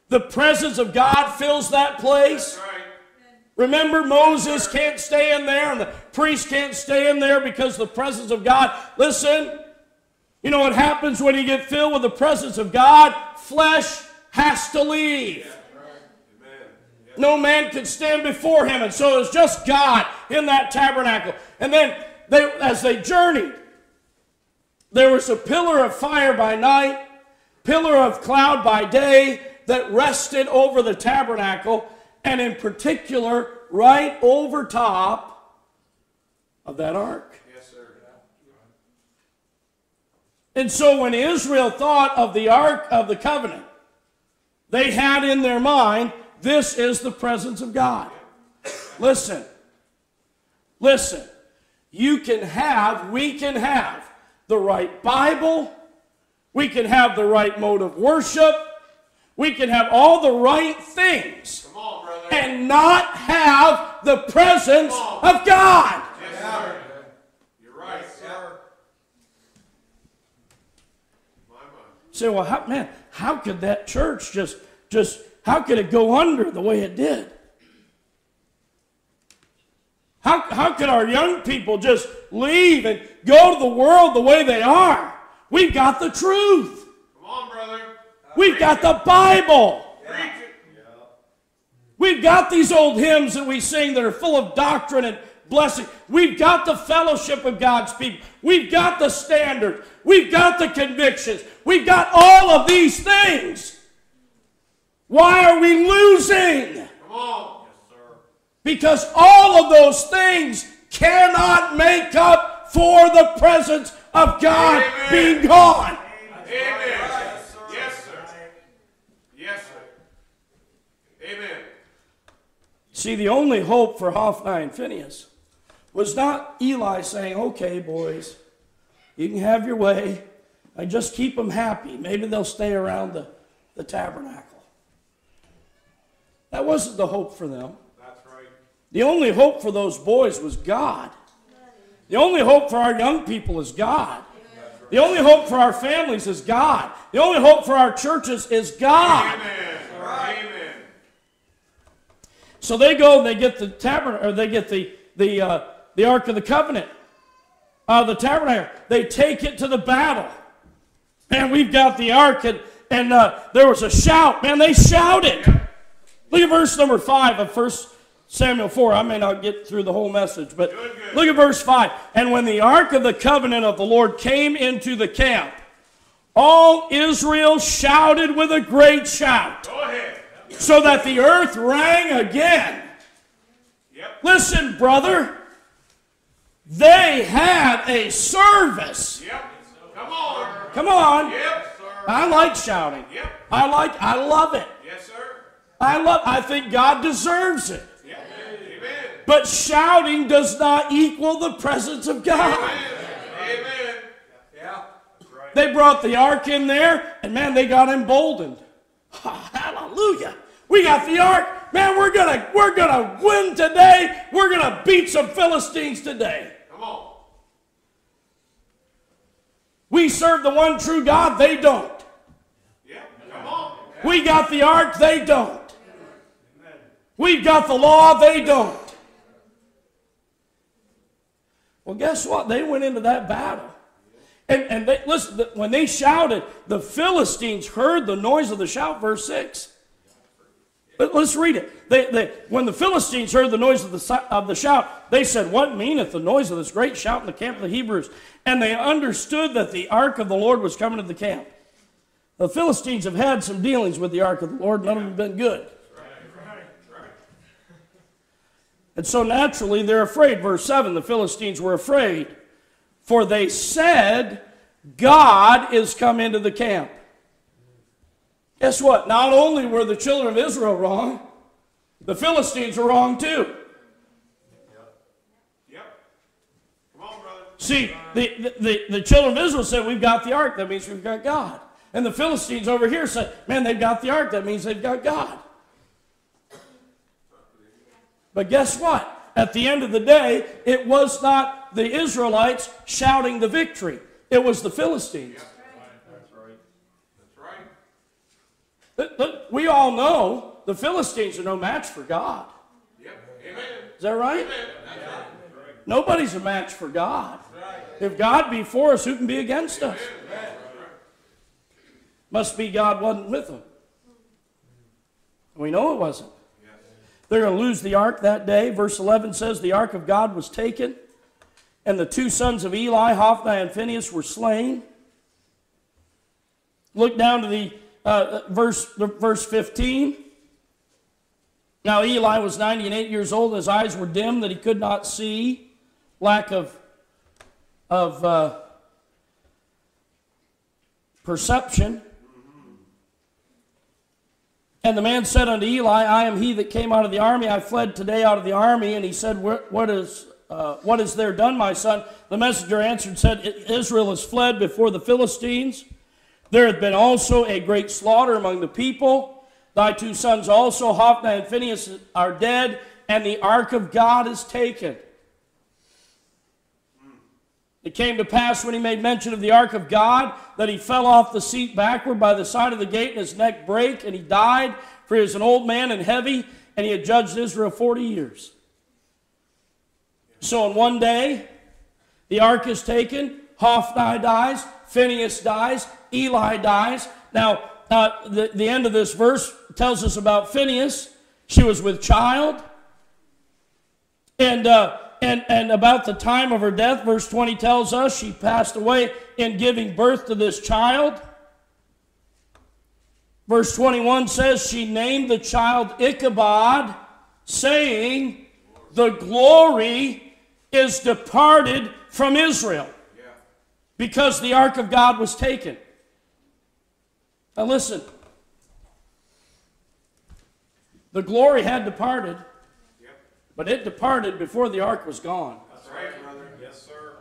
the presence of God fills that place. Remember, Moses can't stay in there, and the priest can't stay in there because the presence of God. Listen, you know what happens when you get filled with the presence of God? Flesh has to leave. No man can stand before him, and so it's just God in that tabernacle. And then, they, as they journeyed, there was a pillar of fire by night, pillar of cloud by day that rested over the tabernacle, and in particular, right over top of that ark. Yes, sir. And so when Israel thought of the Ark of the Covenant, they had in their mind, this is the presence of God. Listen, listen, you can have, we can have the right Bible, we can have the right mode of worship, we can have all the right things, Come on, brother. And not have the presence of God. yes, sir. You're right. Sir. My, my. say, well, how, man, how could that church just, just, how could it go under the way it did? How, how could our young people just leave and go to the world the way they are? We've got the truth. Come on, brother. We've got the Bible. We've got these old hymns that we sing that are full of doctrine and blessing. We've got the fellowship of God's people. We've got the standards. We've got the convictions. We've got all of these things. Why are we losing? Come on. Yes, sir. Because all of those things cannot make up for the presence of God Amen. being gone. Amen. Yes, sir. Yes, sir. Yes, sir. Amen. See, the only hope for Hophni and Phinehas was not Eli saying, okay, boys, you can have your way. I just keep them happy. Maybe they'll stay around the, the tabernacle. That wasn't the hope for them. That's right. The only hope for those boys was God. The only hope for our young people is God. The only hope for our families is God. The only hope for our churches is God. Amen. Amen. So they go and they get the tabernacle, or they get the the uh, the ark of the covenant, uh, the tabernacle. They take it to the battle, and we've got the ark, and and uh, there was a shout. Man, they shouted. Look at verse number five of First Samuel four. I may not get through the whole message, but Good, good. look at verse five. And when the ark of the covenant of the Lord came into the camp, all Israel shouted with a great shout Go ahead. So that the earth rang again. Listen, brother. They had a service. Yep. Come on. Come on. Yep. I like shouting. Yep. I like I love it. Yes, sir. I love I think God deserves it. Yep. Amen. But shouting does not equal the presence of God. Amen. Yeah. They brought the ark in there, and man, they got emboldened. Hallelujah. We got the ark. Man, we're gonna we're gonna win today. We're gonna beat some Philistines today. Come on. We serve the one true God, they don't. Yep. Come on. We got the ark, they don't. We've got the law, they don't. Well, guess what? They went into that battle. And, and they, listen, when they shouted, the Philistines heard the noise of the shout, verse 6. Let- Let's read it. They, they, when the Philistines heard the noise of the, of the shout, they said, What meaneth the noise of this great shout in the camp of the Hebrews? And they understood that the ark of the Lord was coming to the camp. The Philistines have had some dealings with the ark of the Lord, none of them have been good. And so naturally they're afraid. Verse 7 the Philistines were afraid, for they said, God is come into the camp. Guess what? Not only were the children of Israel wrong, the Philistines were wrong too. Yep. Come on, brother. See, the, the, the children of Israel said, We've got the ark, that means we've got God. And the Philistines over here said, Man, they've got the ark, that means they've got God. But guess what? At the end of the day, it was not the Israelites shouting the victory, it was the Philistines. That's right. Look, look, We all know the Philistines are no match for God. Yep. Amen. Is that right? Nobody's a match for God. If God be for us, who can be against us? Must be God wasn't with them. We know it wasn't. They're going to lose the ark that day. Verse 11 says, The ark of God was taken, and the two sons of Eli, Hophni and Phinehas, were slain. Look down to the uh, verse, verse 15. Now Eli was 98 years old, his eyes were dim that he could not see, lack of, of uh, perception. And the man said unto Eli, I am he that came out of the army. I fled today out of the army. And he said, What, is, uh, what is there done, my son? The messenger answered and said, Israel has fled before the Philistines. There hath been also a great slaughter among the people. Thy two sons also, Hophni and Phinehas, are dead, and the ark of God is taken. It came to pass when he made mention of the ark of God that he fell off the seat backward by the side of the gate, and his neck brake, and he died, for he was an old man and heavy, and he had judged Israel 40 years. So in one day, the ark is taken, Hophni dies, Phinehas dies, Eli dies. Now, uh, the, the end of this verse tells us about Phinehas. She was with child. And, uh, and, and about the time of her death, verse 20 tells us she passed away in giving birth to this child. Verse 21 says she named the child Ichabod, saying, The glory is departed from Israel because the ark of God was taken. Now listen. The glory had departed, but it departed before the ark was gone. That's right, brother. Yes, sir.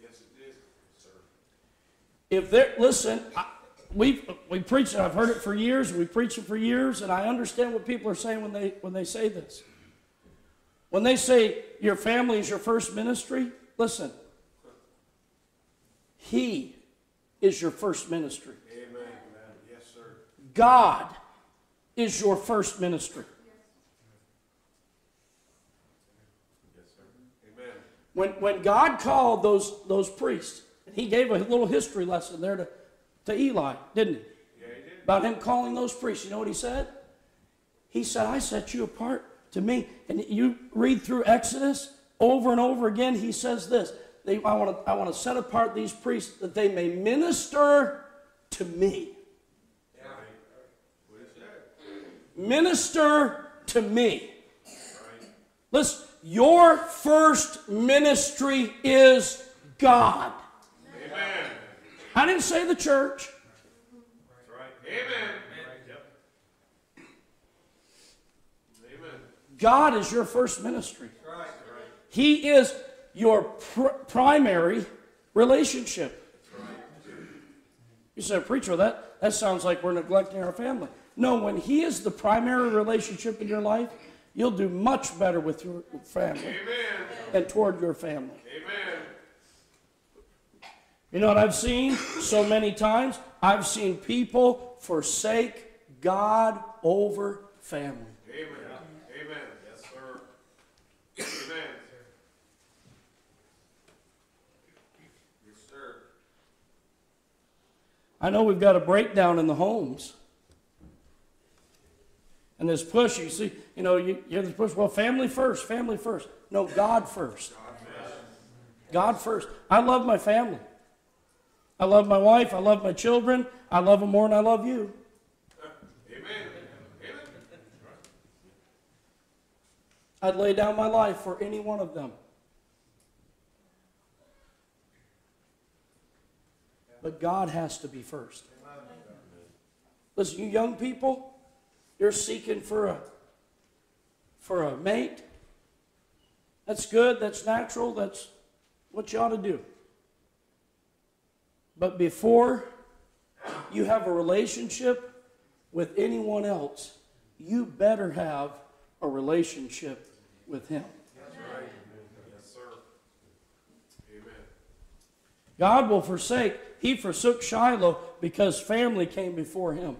Yes, it did, sir. If there, listen, I, we we preach it. I've heard it for years. We preach it for years, and I understand what people are saying when they when they say this. When they say your family is your first ministry, listen. He is your first ministry. Amen. Yes, sir. God is your first ministry. When, when God called those, those priests, and he gave a little history lesson there to, to Eli, didn't he? Yeah, he did. About him calling those priests. You know what he said? He said, I set you apart to me. And you read through Exodus over and over again, he says this. They, I, want to, I want to set apart these priests that they may minister to me. What is that? Minister to me. Listen, your first ministry is God. Amen. I didn't say the church. That's right. Amen. Amen. God is your first ministry. Right. He is your pr- primary relationship. You said, preacher, that, that sounds like we're neglecting our family. No, when He is the primary relationship in your life, you'll do much better with your family Amen. and toward your family. Amen. You know what I've seen so many times? I've seen people forsake God over family. Amen. Amen. Yes, sir. Amen. Yes, sir. I know we've got a breakdown in the homes. And this push, you see, you know, you, you hear this push, well, family first, family first. No, God first. God first. I love my family. I love my wife. I love my children. I love them more than I love you. Amen. Amen. I'd lay down my life for any one of them. But God has to be first. Listen, you young people, you're seeking for a for a mate. That's good, that's natural, that's what you ought to do. But before you have a relationship with anyone else, you better have a relationship with Him. God will forsake. He forsook Shiloh because family came before him.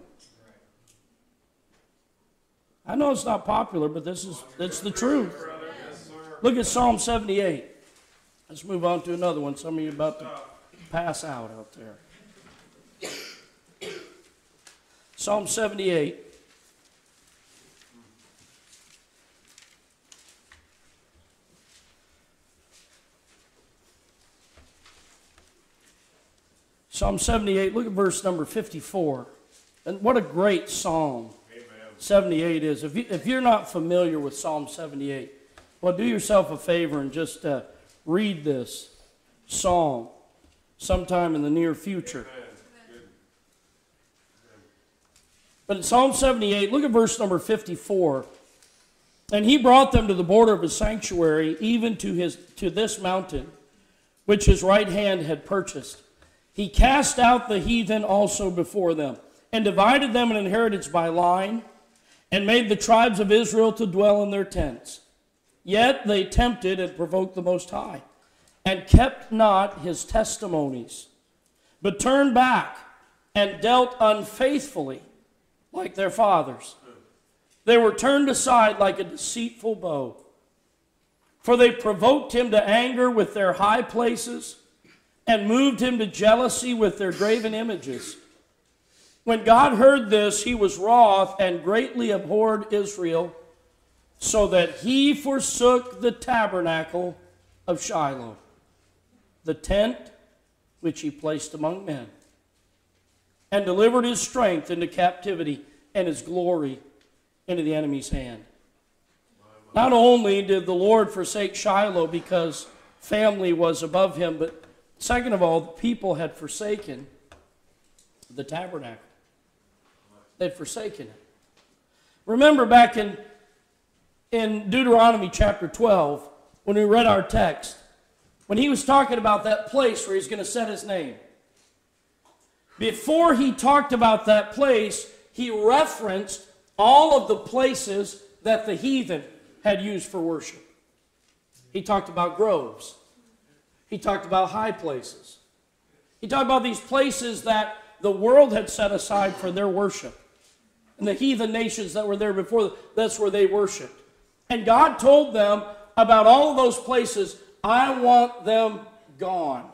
I know it's not popular, but this is it's the truth. Look at Psalm 78. Let's move on to another one. Some of you about to pass out out there. Psalm 78. Psalm 78, look at verse number 54. And what a great psalm. 78 is. If, you, if you're not familiar with Psalm 78, well, do yourself a favor and just uh, read this psalm sometime in the near future. But in Psalm 78, look at verse number 54. And he brought them to the border of his sanctuary, even to, his, to this mountain, which his right hand had purchased. He cast out the heathen also before them, and divided them an inheritance by line, and made the tribes of Israel to dwell in their tents. Yet they tempted and provoked the Most High, and kept not his testimonies, but turned back and dealt unfaithfully like their fathers. They were turned aside like a deceitful bow. For they provoked him to anger with their high places and moved him to jealousy with their graven images. When God heard this, he was wroth and greatly abhorred Israel, so that he forsook the tabernacle of Shiloh, the tent which he placed among men, and delivered his strength into captivity and his glory into the enemy's hand. Not only did the Lord forsake Shiloh because family was above him, but second of all, the people had forsaken the tabernacle. They'd forsaken it. Remember back in, in Deuteronomy chapter 12, when we read our text, when he was talking about that place where he's going to set his name. Before he talked about that place, he referenced all of the places that the heathen had used for worship. He talked about groves. He talked about high places. He talked about these places that the world had set aside for their worship. And the heathen nations that were there before, that's where they worshiped. And God told them about all of those places, I want them gone.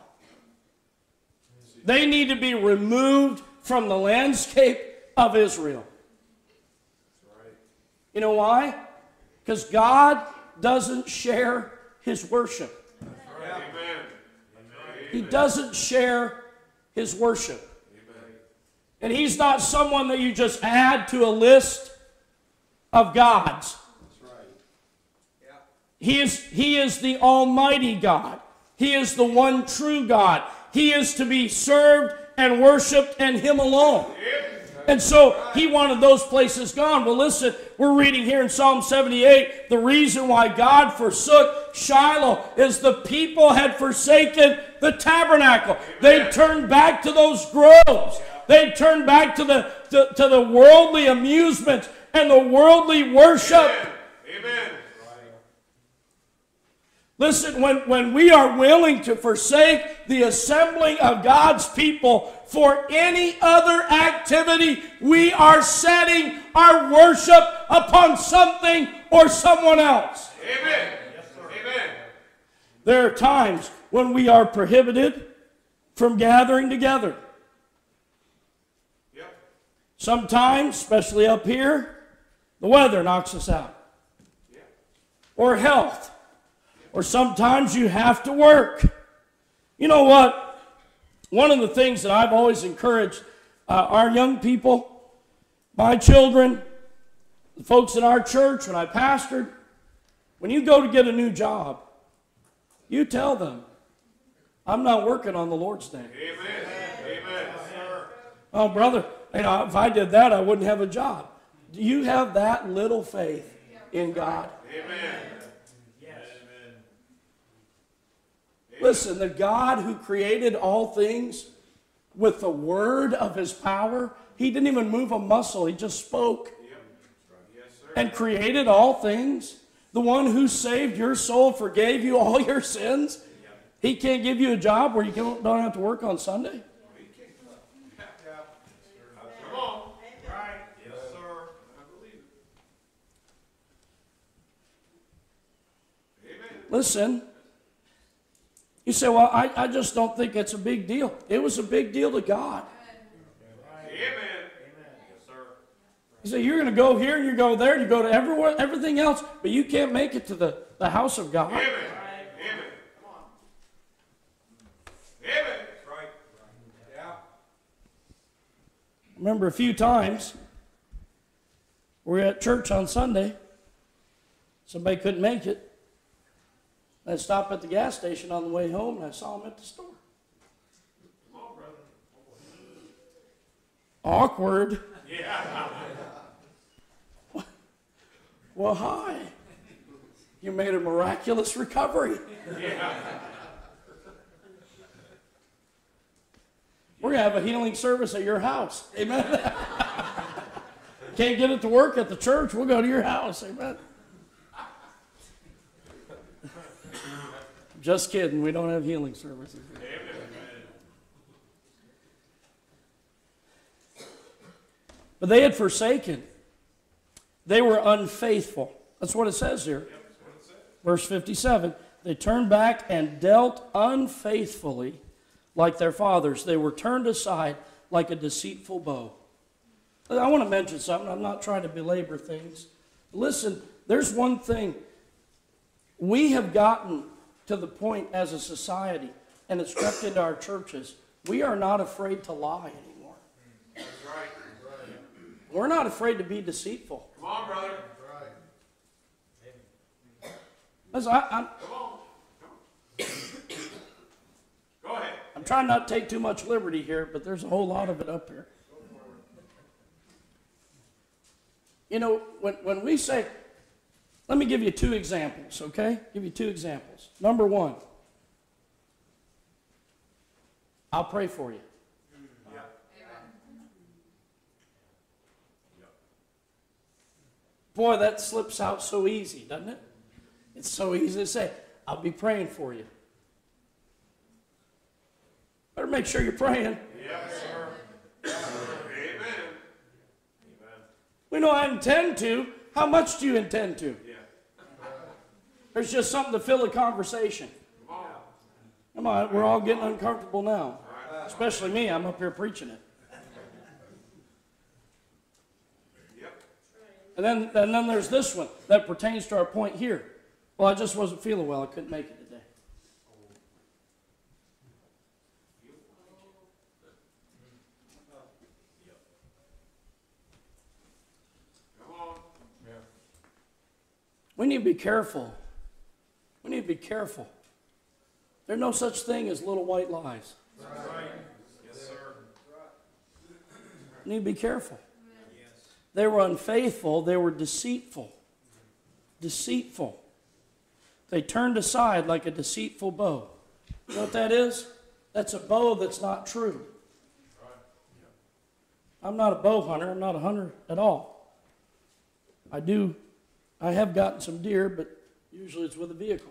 They need to be removed from the landscape of Israel. You know why? Because God doesn't share his worship. Amen. He doesn't share his worship. And he's not someone that you just add to a list of gods. He is, he is the Almighty God. He is the one true God. He is to be served and worshiped and Him alone. And so he wanted those places gone. Well, listen, we're reading here in Psalm 78 the reason why God forsook Shiloh is the people had forsaken the tabernacle. They turned back to those groves. They turned back to the, to, to the worldly amusements and the worldly worship. Amen. Listen, when, when we are willing to forsake the assembling of God's people for any other activity, we are setting our worship upon something or someone else. Amen. Yes, Amen. There are times when we are prohibited from gathering together. Sometimes, especially up here, the weather knocks us out, or health, or sometimes you have to work. You know what? One of the things that I've always encouraged uh, our young people, my children, the folks in our church when I pastored, when you go to get a new job, you tell them, I'm not working on the Lord's day. Amen. Amen. Oh, brother, you know, if I did that, I wouldn't have a job. Do you have that little faith in God? Amen. Yes. Listen, the God who created all things with the word of his power, he didn't even move a muscle, he just spoke and created all things. The one who saved your soul, forgave you all [laughs] your sins. He can't give you a job where you don't don't have to work on Sunday. Come on. Right. Yes, sir. I believe it. Amen. Listen, you say, well, I, I just don't think it's a big deal. It was a big deal to God. Amen. Yes, sir. You say, you're going to go here and you go there and you go to everywhere, everything else, but you can't make it to the, the house of God. Amen. Amen. Come on. Amen. Right. Yeah. remember a few times we were at church on Sunday. Somebody couldn't make it. I stopped at the gas station on the way home and I saw him at the store. Come on, brother. Awkward. Yeah. Well, hi. You made a miraculous recovery. Yeah. We're going to have a healing service at your house. Amen. [laughs] Can't get it to work at the church. We'll go to your house. Amen. Just kidding. We don't have healing services. But they had forsaken. They were unfaithful. That's what it says here. Verse 57 They turned back and dealt unfaithfully like their fathers. They were turned aside like a deceitful bow. I want to mention something. I'm not trying to belabor things. Listen, there's one thing. We have gotten to the point as a society, and it's crept into our churches. We are not afraid to lie anymore. That's right. We're not afraid to be deceitful. Come on, brother. Listen, I, I'm, Come on. Come on. Go ahead. I'm trying not to take too much liberty here, but there's a whole lot of it up here. You know, when, when we say, let me give you two examples, okay? Give you two examples. Number one, I'll pray for you. Yeah. Boy, that slips out so easy, doesn't it? It's so easy to say, I'll be praying for you. Better make sure you're praying. Yes, sir. Amen. We know I intend to. How much do you intend to? There's just something to fill a conversation. Come on. We're all getting uncomfortable now. Especially me, I'm up here preaching it. And then, and then there's this one that pertains to our point here. Well, I just wasn't feeling well. I couldn't make it today. We need to be careful be careful. There's no such thing as little white lies. You need to be careful. They were unfaithful, they were deceitful. Deceitful. They turned aside like a deceitful bow. You know what that is? That's a bow that's not true. I'm not a bow hunter, I'm not a hunter at all. I do, I have gotten some deer, but usually it's with a vehicle.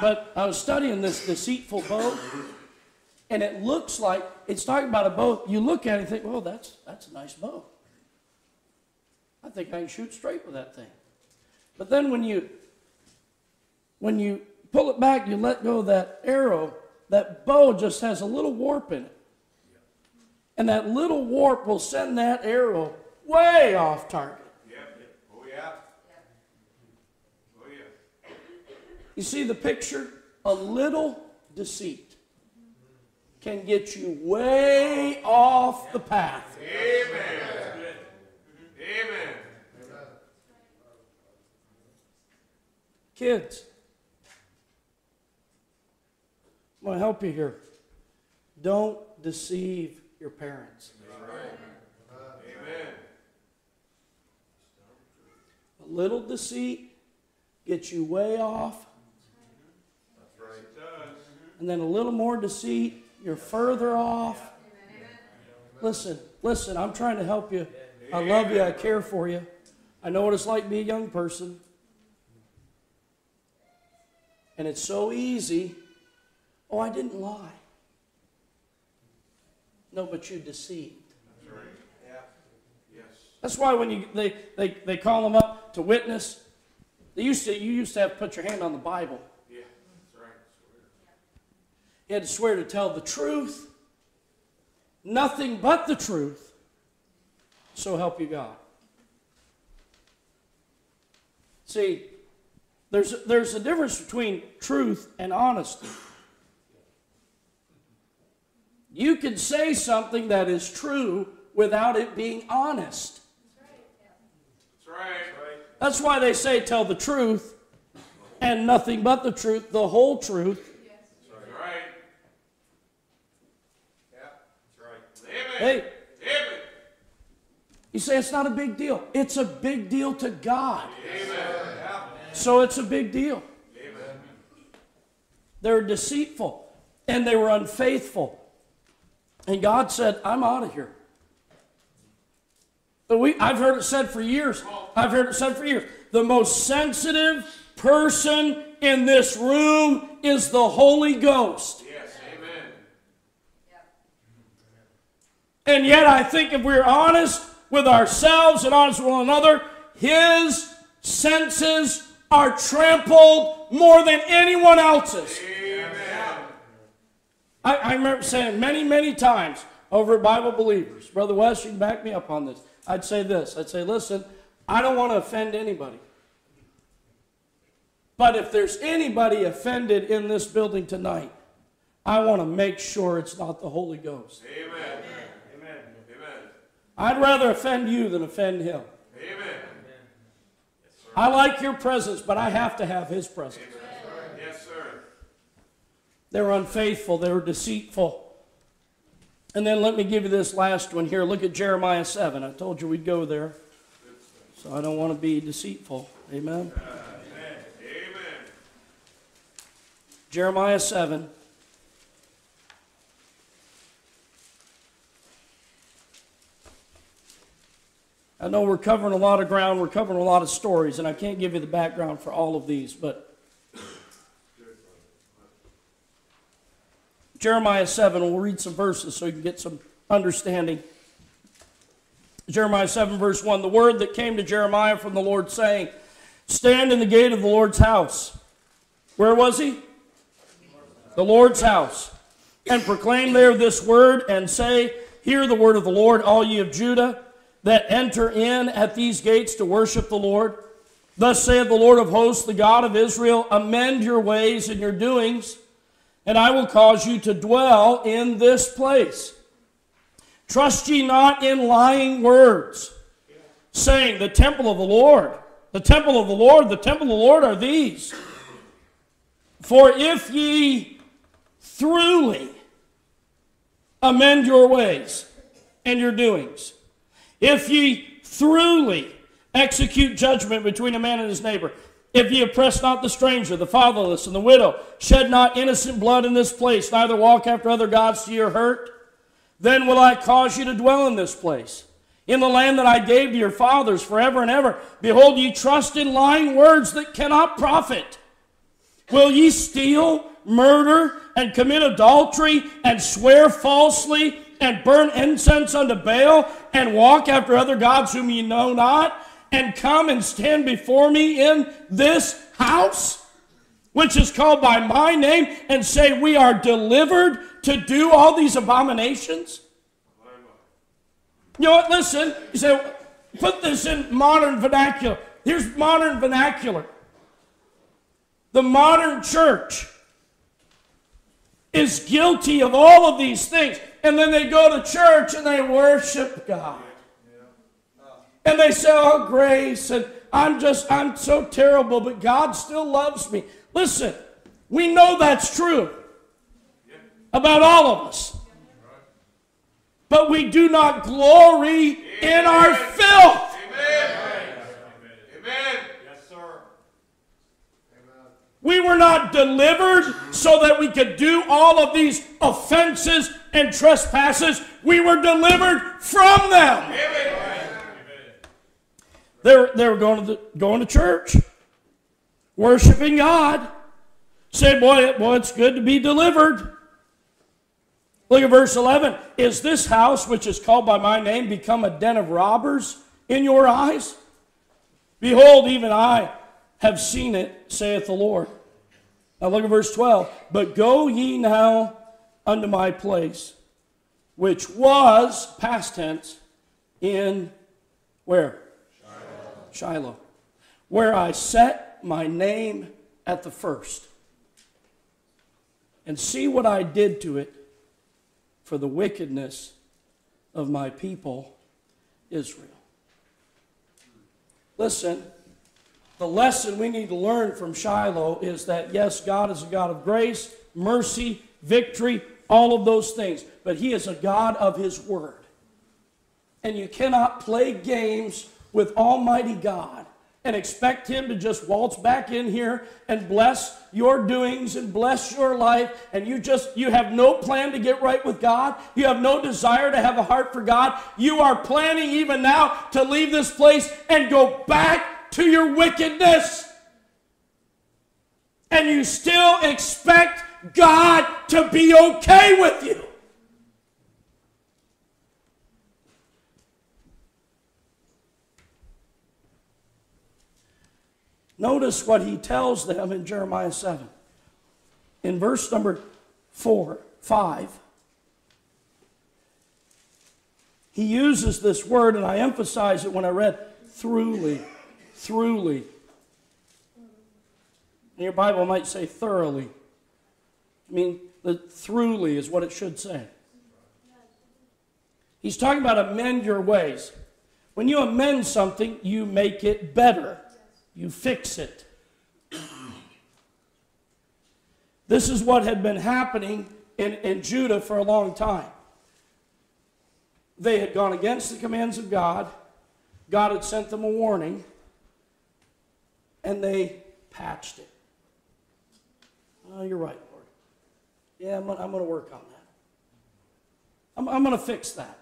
But I was studying this deceitful bow, and it looks like it's talking about a bow. You look at it and think, well, that's, that's a nice bow. I think I can shoot straight with that thing. But then when you when you pull it back, you let go of that arrow, that bow just has a little warp in it. And that little warp will send that arrow way off target. Yep. Oh, yeah. Oh, yeah. You see the picture? A little deceit can get you way off the path. Amen. Amen. Kids, I'm going to help you here. Don't deceive your parents. Amen. A little deceit gets you way off, That's right. It does. And then a little more deceit, you're further off. Listen, listen, I'm trying to help you. I love you, I care for you. I know what it's like to be a young person. And it's so easy. Oh, I didn't lie. No, but you deceived. That's right. Yeah. Yes. That's why when you they, they, they call them up to witness, they used to you used to have to put your hand on the Bible. Yeah. That's right. You had to swear to tell the truth, nothing but the truth, so help you God. See, there's, there's a difference between truth and honesty. You can say something that is true without it being honest. That's right. That's why they say tell the truth and nothing but the truth, the whole truth. That's right. Yeah. That's right. Amen. Hey, Amen. you say it's not a big deal. It's a big deal to God. Amen. So it's a big deal. Amen. They're deceitful and they were unfaithful. And God said, I'm out of here. But we, I've heard it said for years. I've heard it said for years. The most sensitive person in this room is the Holy Ghost. Yes. Amen. And yet, I think if we're honest with ourselves and honest with one another, His senses are trampled more than anyone else's. I, I remember saying many, many times over Bible Believers, Brother West, you can back me up on this. I'd say this I'd say, listen, I don't want to offend anybody. But if there's anybody offended in this building tonight, I want to make sure it's not the Holy Ghost. Amen. I'd rather offend you than offend him. Amen. I like your presence, but I have to have his presence. Yes, sir. They were unfaithful, they were deceitful. And then let me give you this last one here. Look at Jeremiah 7. I told you we'd go there. So I don't want to be deceitful. Amen. Amen. Amen. Jeremiah 7. I know we're covering a lot of ground, we're covering a lot of stories, and I can't give you the background for all of these, but Jeremiah 7, we'll read some verses so you can get some understanding. Jeremiah 7, verse 1 The word that came to Jeremiah from the Lord, saying, Stand in the gate of the Lord's house. Where was he? The Lord's house. And proclaim there this word, and say, Hear the word of the Lord, all ye of Judah, that enter in at these gates to worship the Lord. Thus saith the Lord of hosts, the God of Israel, Amend your ways and your doings, and I will cause you to dwell in this place. Trust ye not in lying words, saying, The temple of the Lord, the temple of the Lord, the temple of the Lord are these. For if ye truly amend your ways and your doings, if ye truly execute judgment between a man and his neighbor, if ye oppress not the stranger, the fatherless, and the widow, shed not innocent blood in this place, neither walk after other gods to your hurt, then will I cause you to dwell in this place, in the land that I gave to your fathers forever and ever. Behold, ye trust in lying words that cannot profit. Will ye steal, murder, and commit adultery, and swear falsely, and burn incense unto Baal, and walk after other gods whom ye know not? and come and stand before me in this house, which is called by my name, and say, We are delivered to do all these abominations? You know what? Listen, you say, put this in modern vernacular. Here's modern vernacular. The modern church is guilty of all of these things. And then they go to church and they worship God and they say, Oh, grace, and I'm just, I'm so terrible, but God still loves me. Listen, we know that's true about all of us. But we do not glory in our filth. Amen. Amen. Yes, sir. We were not delivered so that we could do all of these offenses and trespasses. We were delivered from them. They were, they were going, to the, going to church, worshiping God. Say, boy, boy, it's good to be delivered. Look at verse 11. Is this house, which is called by my name, become a den of robbers in your eyes? Behold, even I have seen it, saith the Lord. Now look at verse 12. But go ye now unto my place, which was, past tense, in where? Shiloh, where I set my name at the first. And see what I did to it for the wickedness of my people Israel. Listen, the lesson we need to learn from Shiloh is that yes, God is a God of grace, mercy, victory, all of those things, but He is a God of His Word. And you cannot play games with Almighty God and expect Him to just waltz back in here and bless your doings and bless your life, and you just, you have no plan to get right with God. You have no desire to have a heart for God. You are planning even now to leave this place and go back to your wickedness. And you still expect God to be okay with you. Notice what he tells them in Jeremiah 7. In verse number 4, 5, he uses this word, and I emphasize it when I read throughly, throughly. Your Bible might say thoroughly. I mean, the throughly is what it should say. He's talking about amend your ways. When you amend something, you make it better you fix it. This is what had been happening in, in Judah for a long time. They had gone against the commands of God. God had sent them a warning, and they patched it. Oh, you're right. Yeah, I'm, I'm going to work on that. I'm, I'm going to fix that.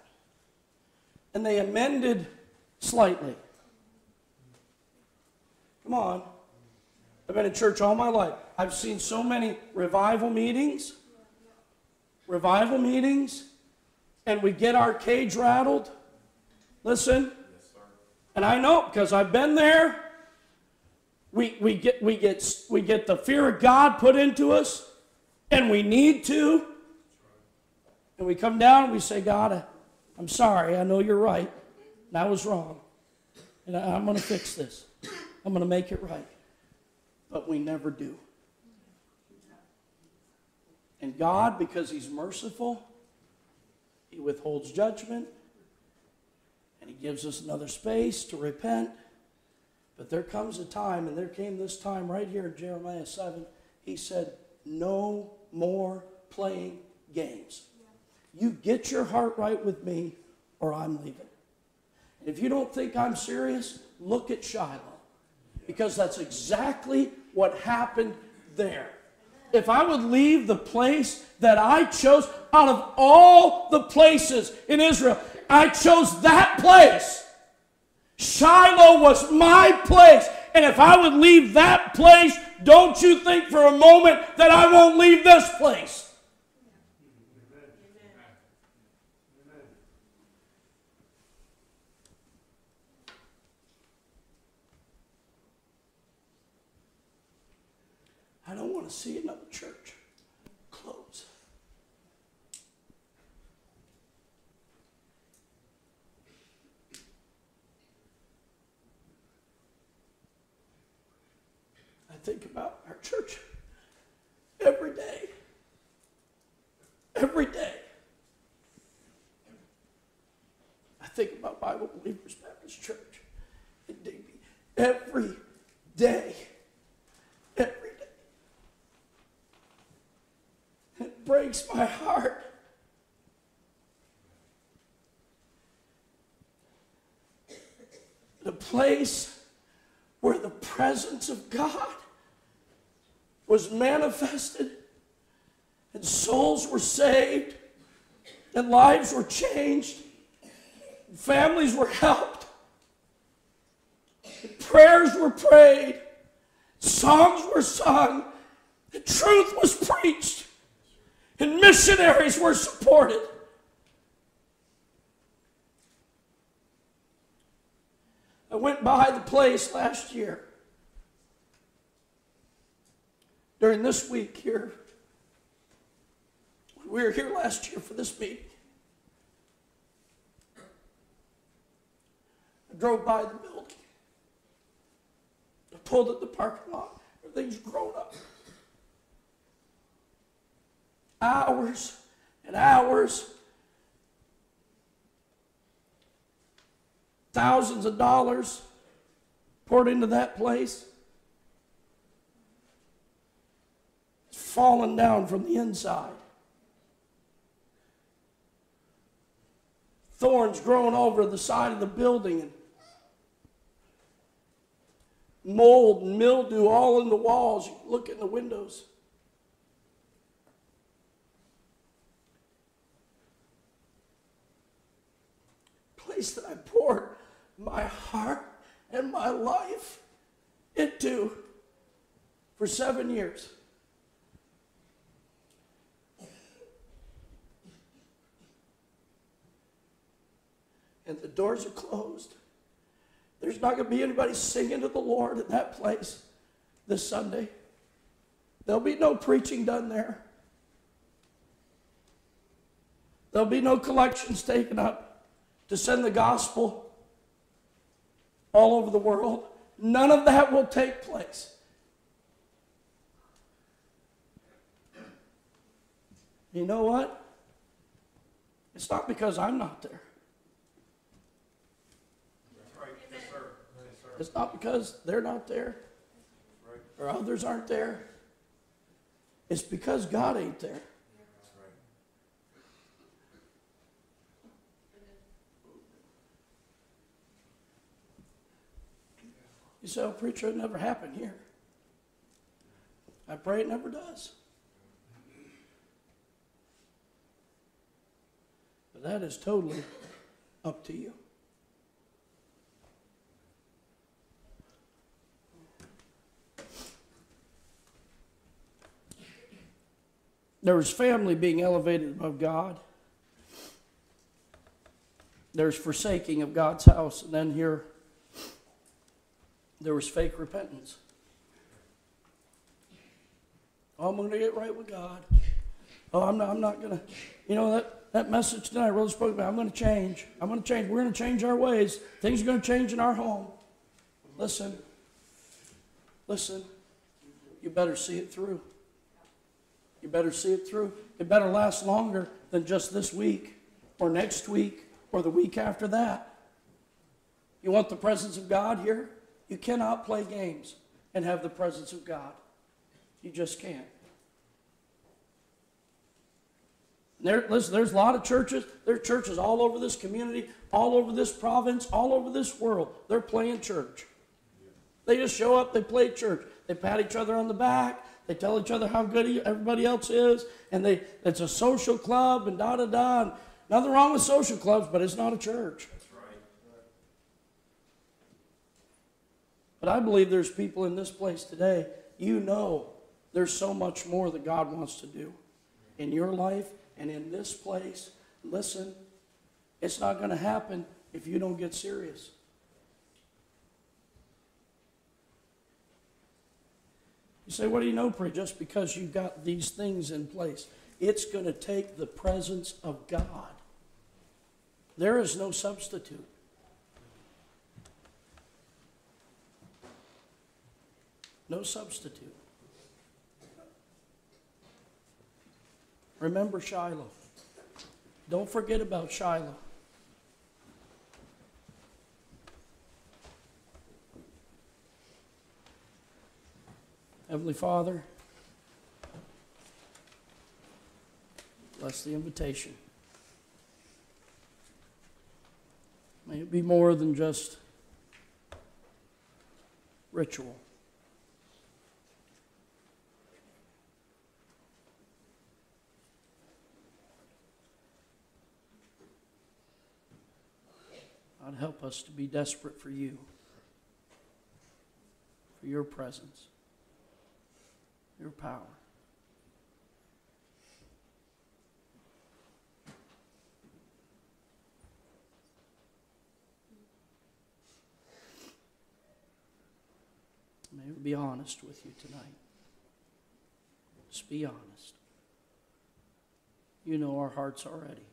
And they amended slightly. Come on. I've been in church all my life. I've seen so many revival meetings, revival meetings, and we get our cage rattled. Listen, and I know because I've been there. We, we, get, we, get, we get the fear of God put into us, and we need to. And we come down and we say, God, I'm sorry. I know you're right. And I was wrong. And I'm going to fix this. I'm going to make it right. But we never do. And God, because He's merciful, He withholds judgment and He gives us another space to repent. But there comes a time, and there came this time right here in Jeremiah 7. He said, No more playing games. You get your heart right with me, or I'm leaving. If you don't think I'm serious, look at Shiloh. Because that's exactly what happened there. If I would leave the place that I chose out of all the places in Israel, I chose that place. Shiloh was my place. And if I would leave that place, don't you think for a moment that I won't leave this place. I don't want to see another church close. I think about our church every day. Every day. I think about Bible Believers Baptist Church in Digby every day. Every day. It breaks my heart. The place where the presence of God was manifested and souls were saved and lives were changed, families were helped, prayers were prayed, songs were sung, the truth was preached, and missionaries were supported. I went by the place last year. During this week here, we were here last year for this meeting. I drove by the building. I pulled at the parking lot. Everything's grown up. Hours and hours. Thousands of dollars poured into that place. Fallen down from the inside. thorns growing over the side of the building and mold and mildew all in the walls. You look in the windows. Place that I poured my heart and my life into for seven years. And the doors are closed. There's not going to be anybody singing to the Lord in that place this Sunday. There'll be no preaching done there. There'll be no collections taken up to send the gospel all over the world. None of that will take place. You know what? It's not because I'm not there. It's not because they're not there or others aren't there. It's because God ain't there. You say, oh, preacher, it never happened here. I pray it never does. But that is totally up to you. There was family being elevated above God. There's forsaking of God's house. And then here, there was fake repentance. Oh, I'm going to get right with God. Oh, I'm not, I'm not going to, you know, that, that message tonight really spoke about, I'm going to change. I'm going to change. We're going to change our ways. Things are going to change in our home. Listen, listen, you better see it through. You better see it through. It better last longer than just this week or next week or the week after that. You want the presence of God here? You cannot play games and have the presence of God. You just can't. There, listen, there's a lot of churches. There are churches all over this community, all over this province, all over this world. They're playing church. They just show up, they play church. They pat each other on the back, they tell each other how good everybody else is, and they it's a social club and da da da. And nothing wrong with social clubs, but it's not a church. That's right. But I believe there's people in this place today, you know there's so much more that God wants to do in your life and in this place. Listen, it's not going to happen if you don't get serious. You say, what do you know, pray? Just because you've got these things in place. It's going to take the presence of God. There is no substitute. No substitute. Remember Shiloh. Don't forget about Shiloh. Heavenly Father, bless the invitation. May it be more than just ritual. God, help us to be desperate for you, for your presence, your power. May we be honest with you tonight. Just be honest. You know our hearts already.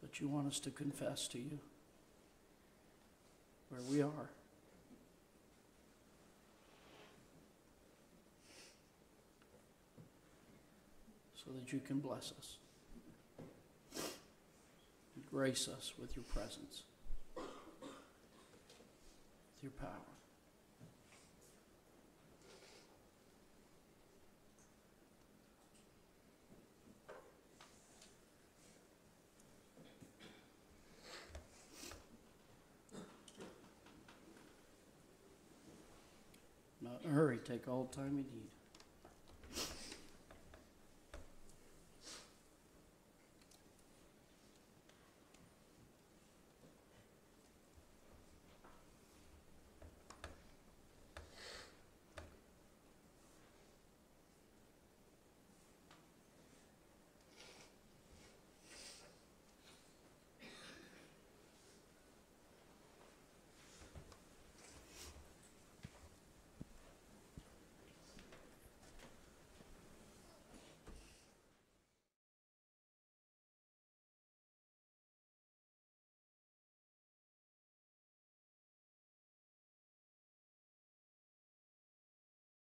But you want us to confess to you where we are. So that you can bless us. And grace us with your presence, with your power. Not in a hurry, take all the time you need.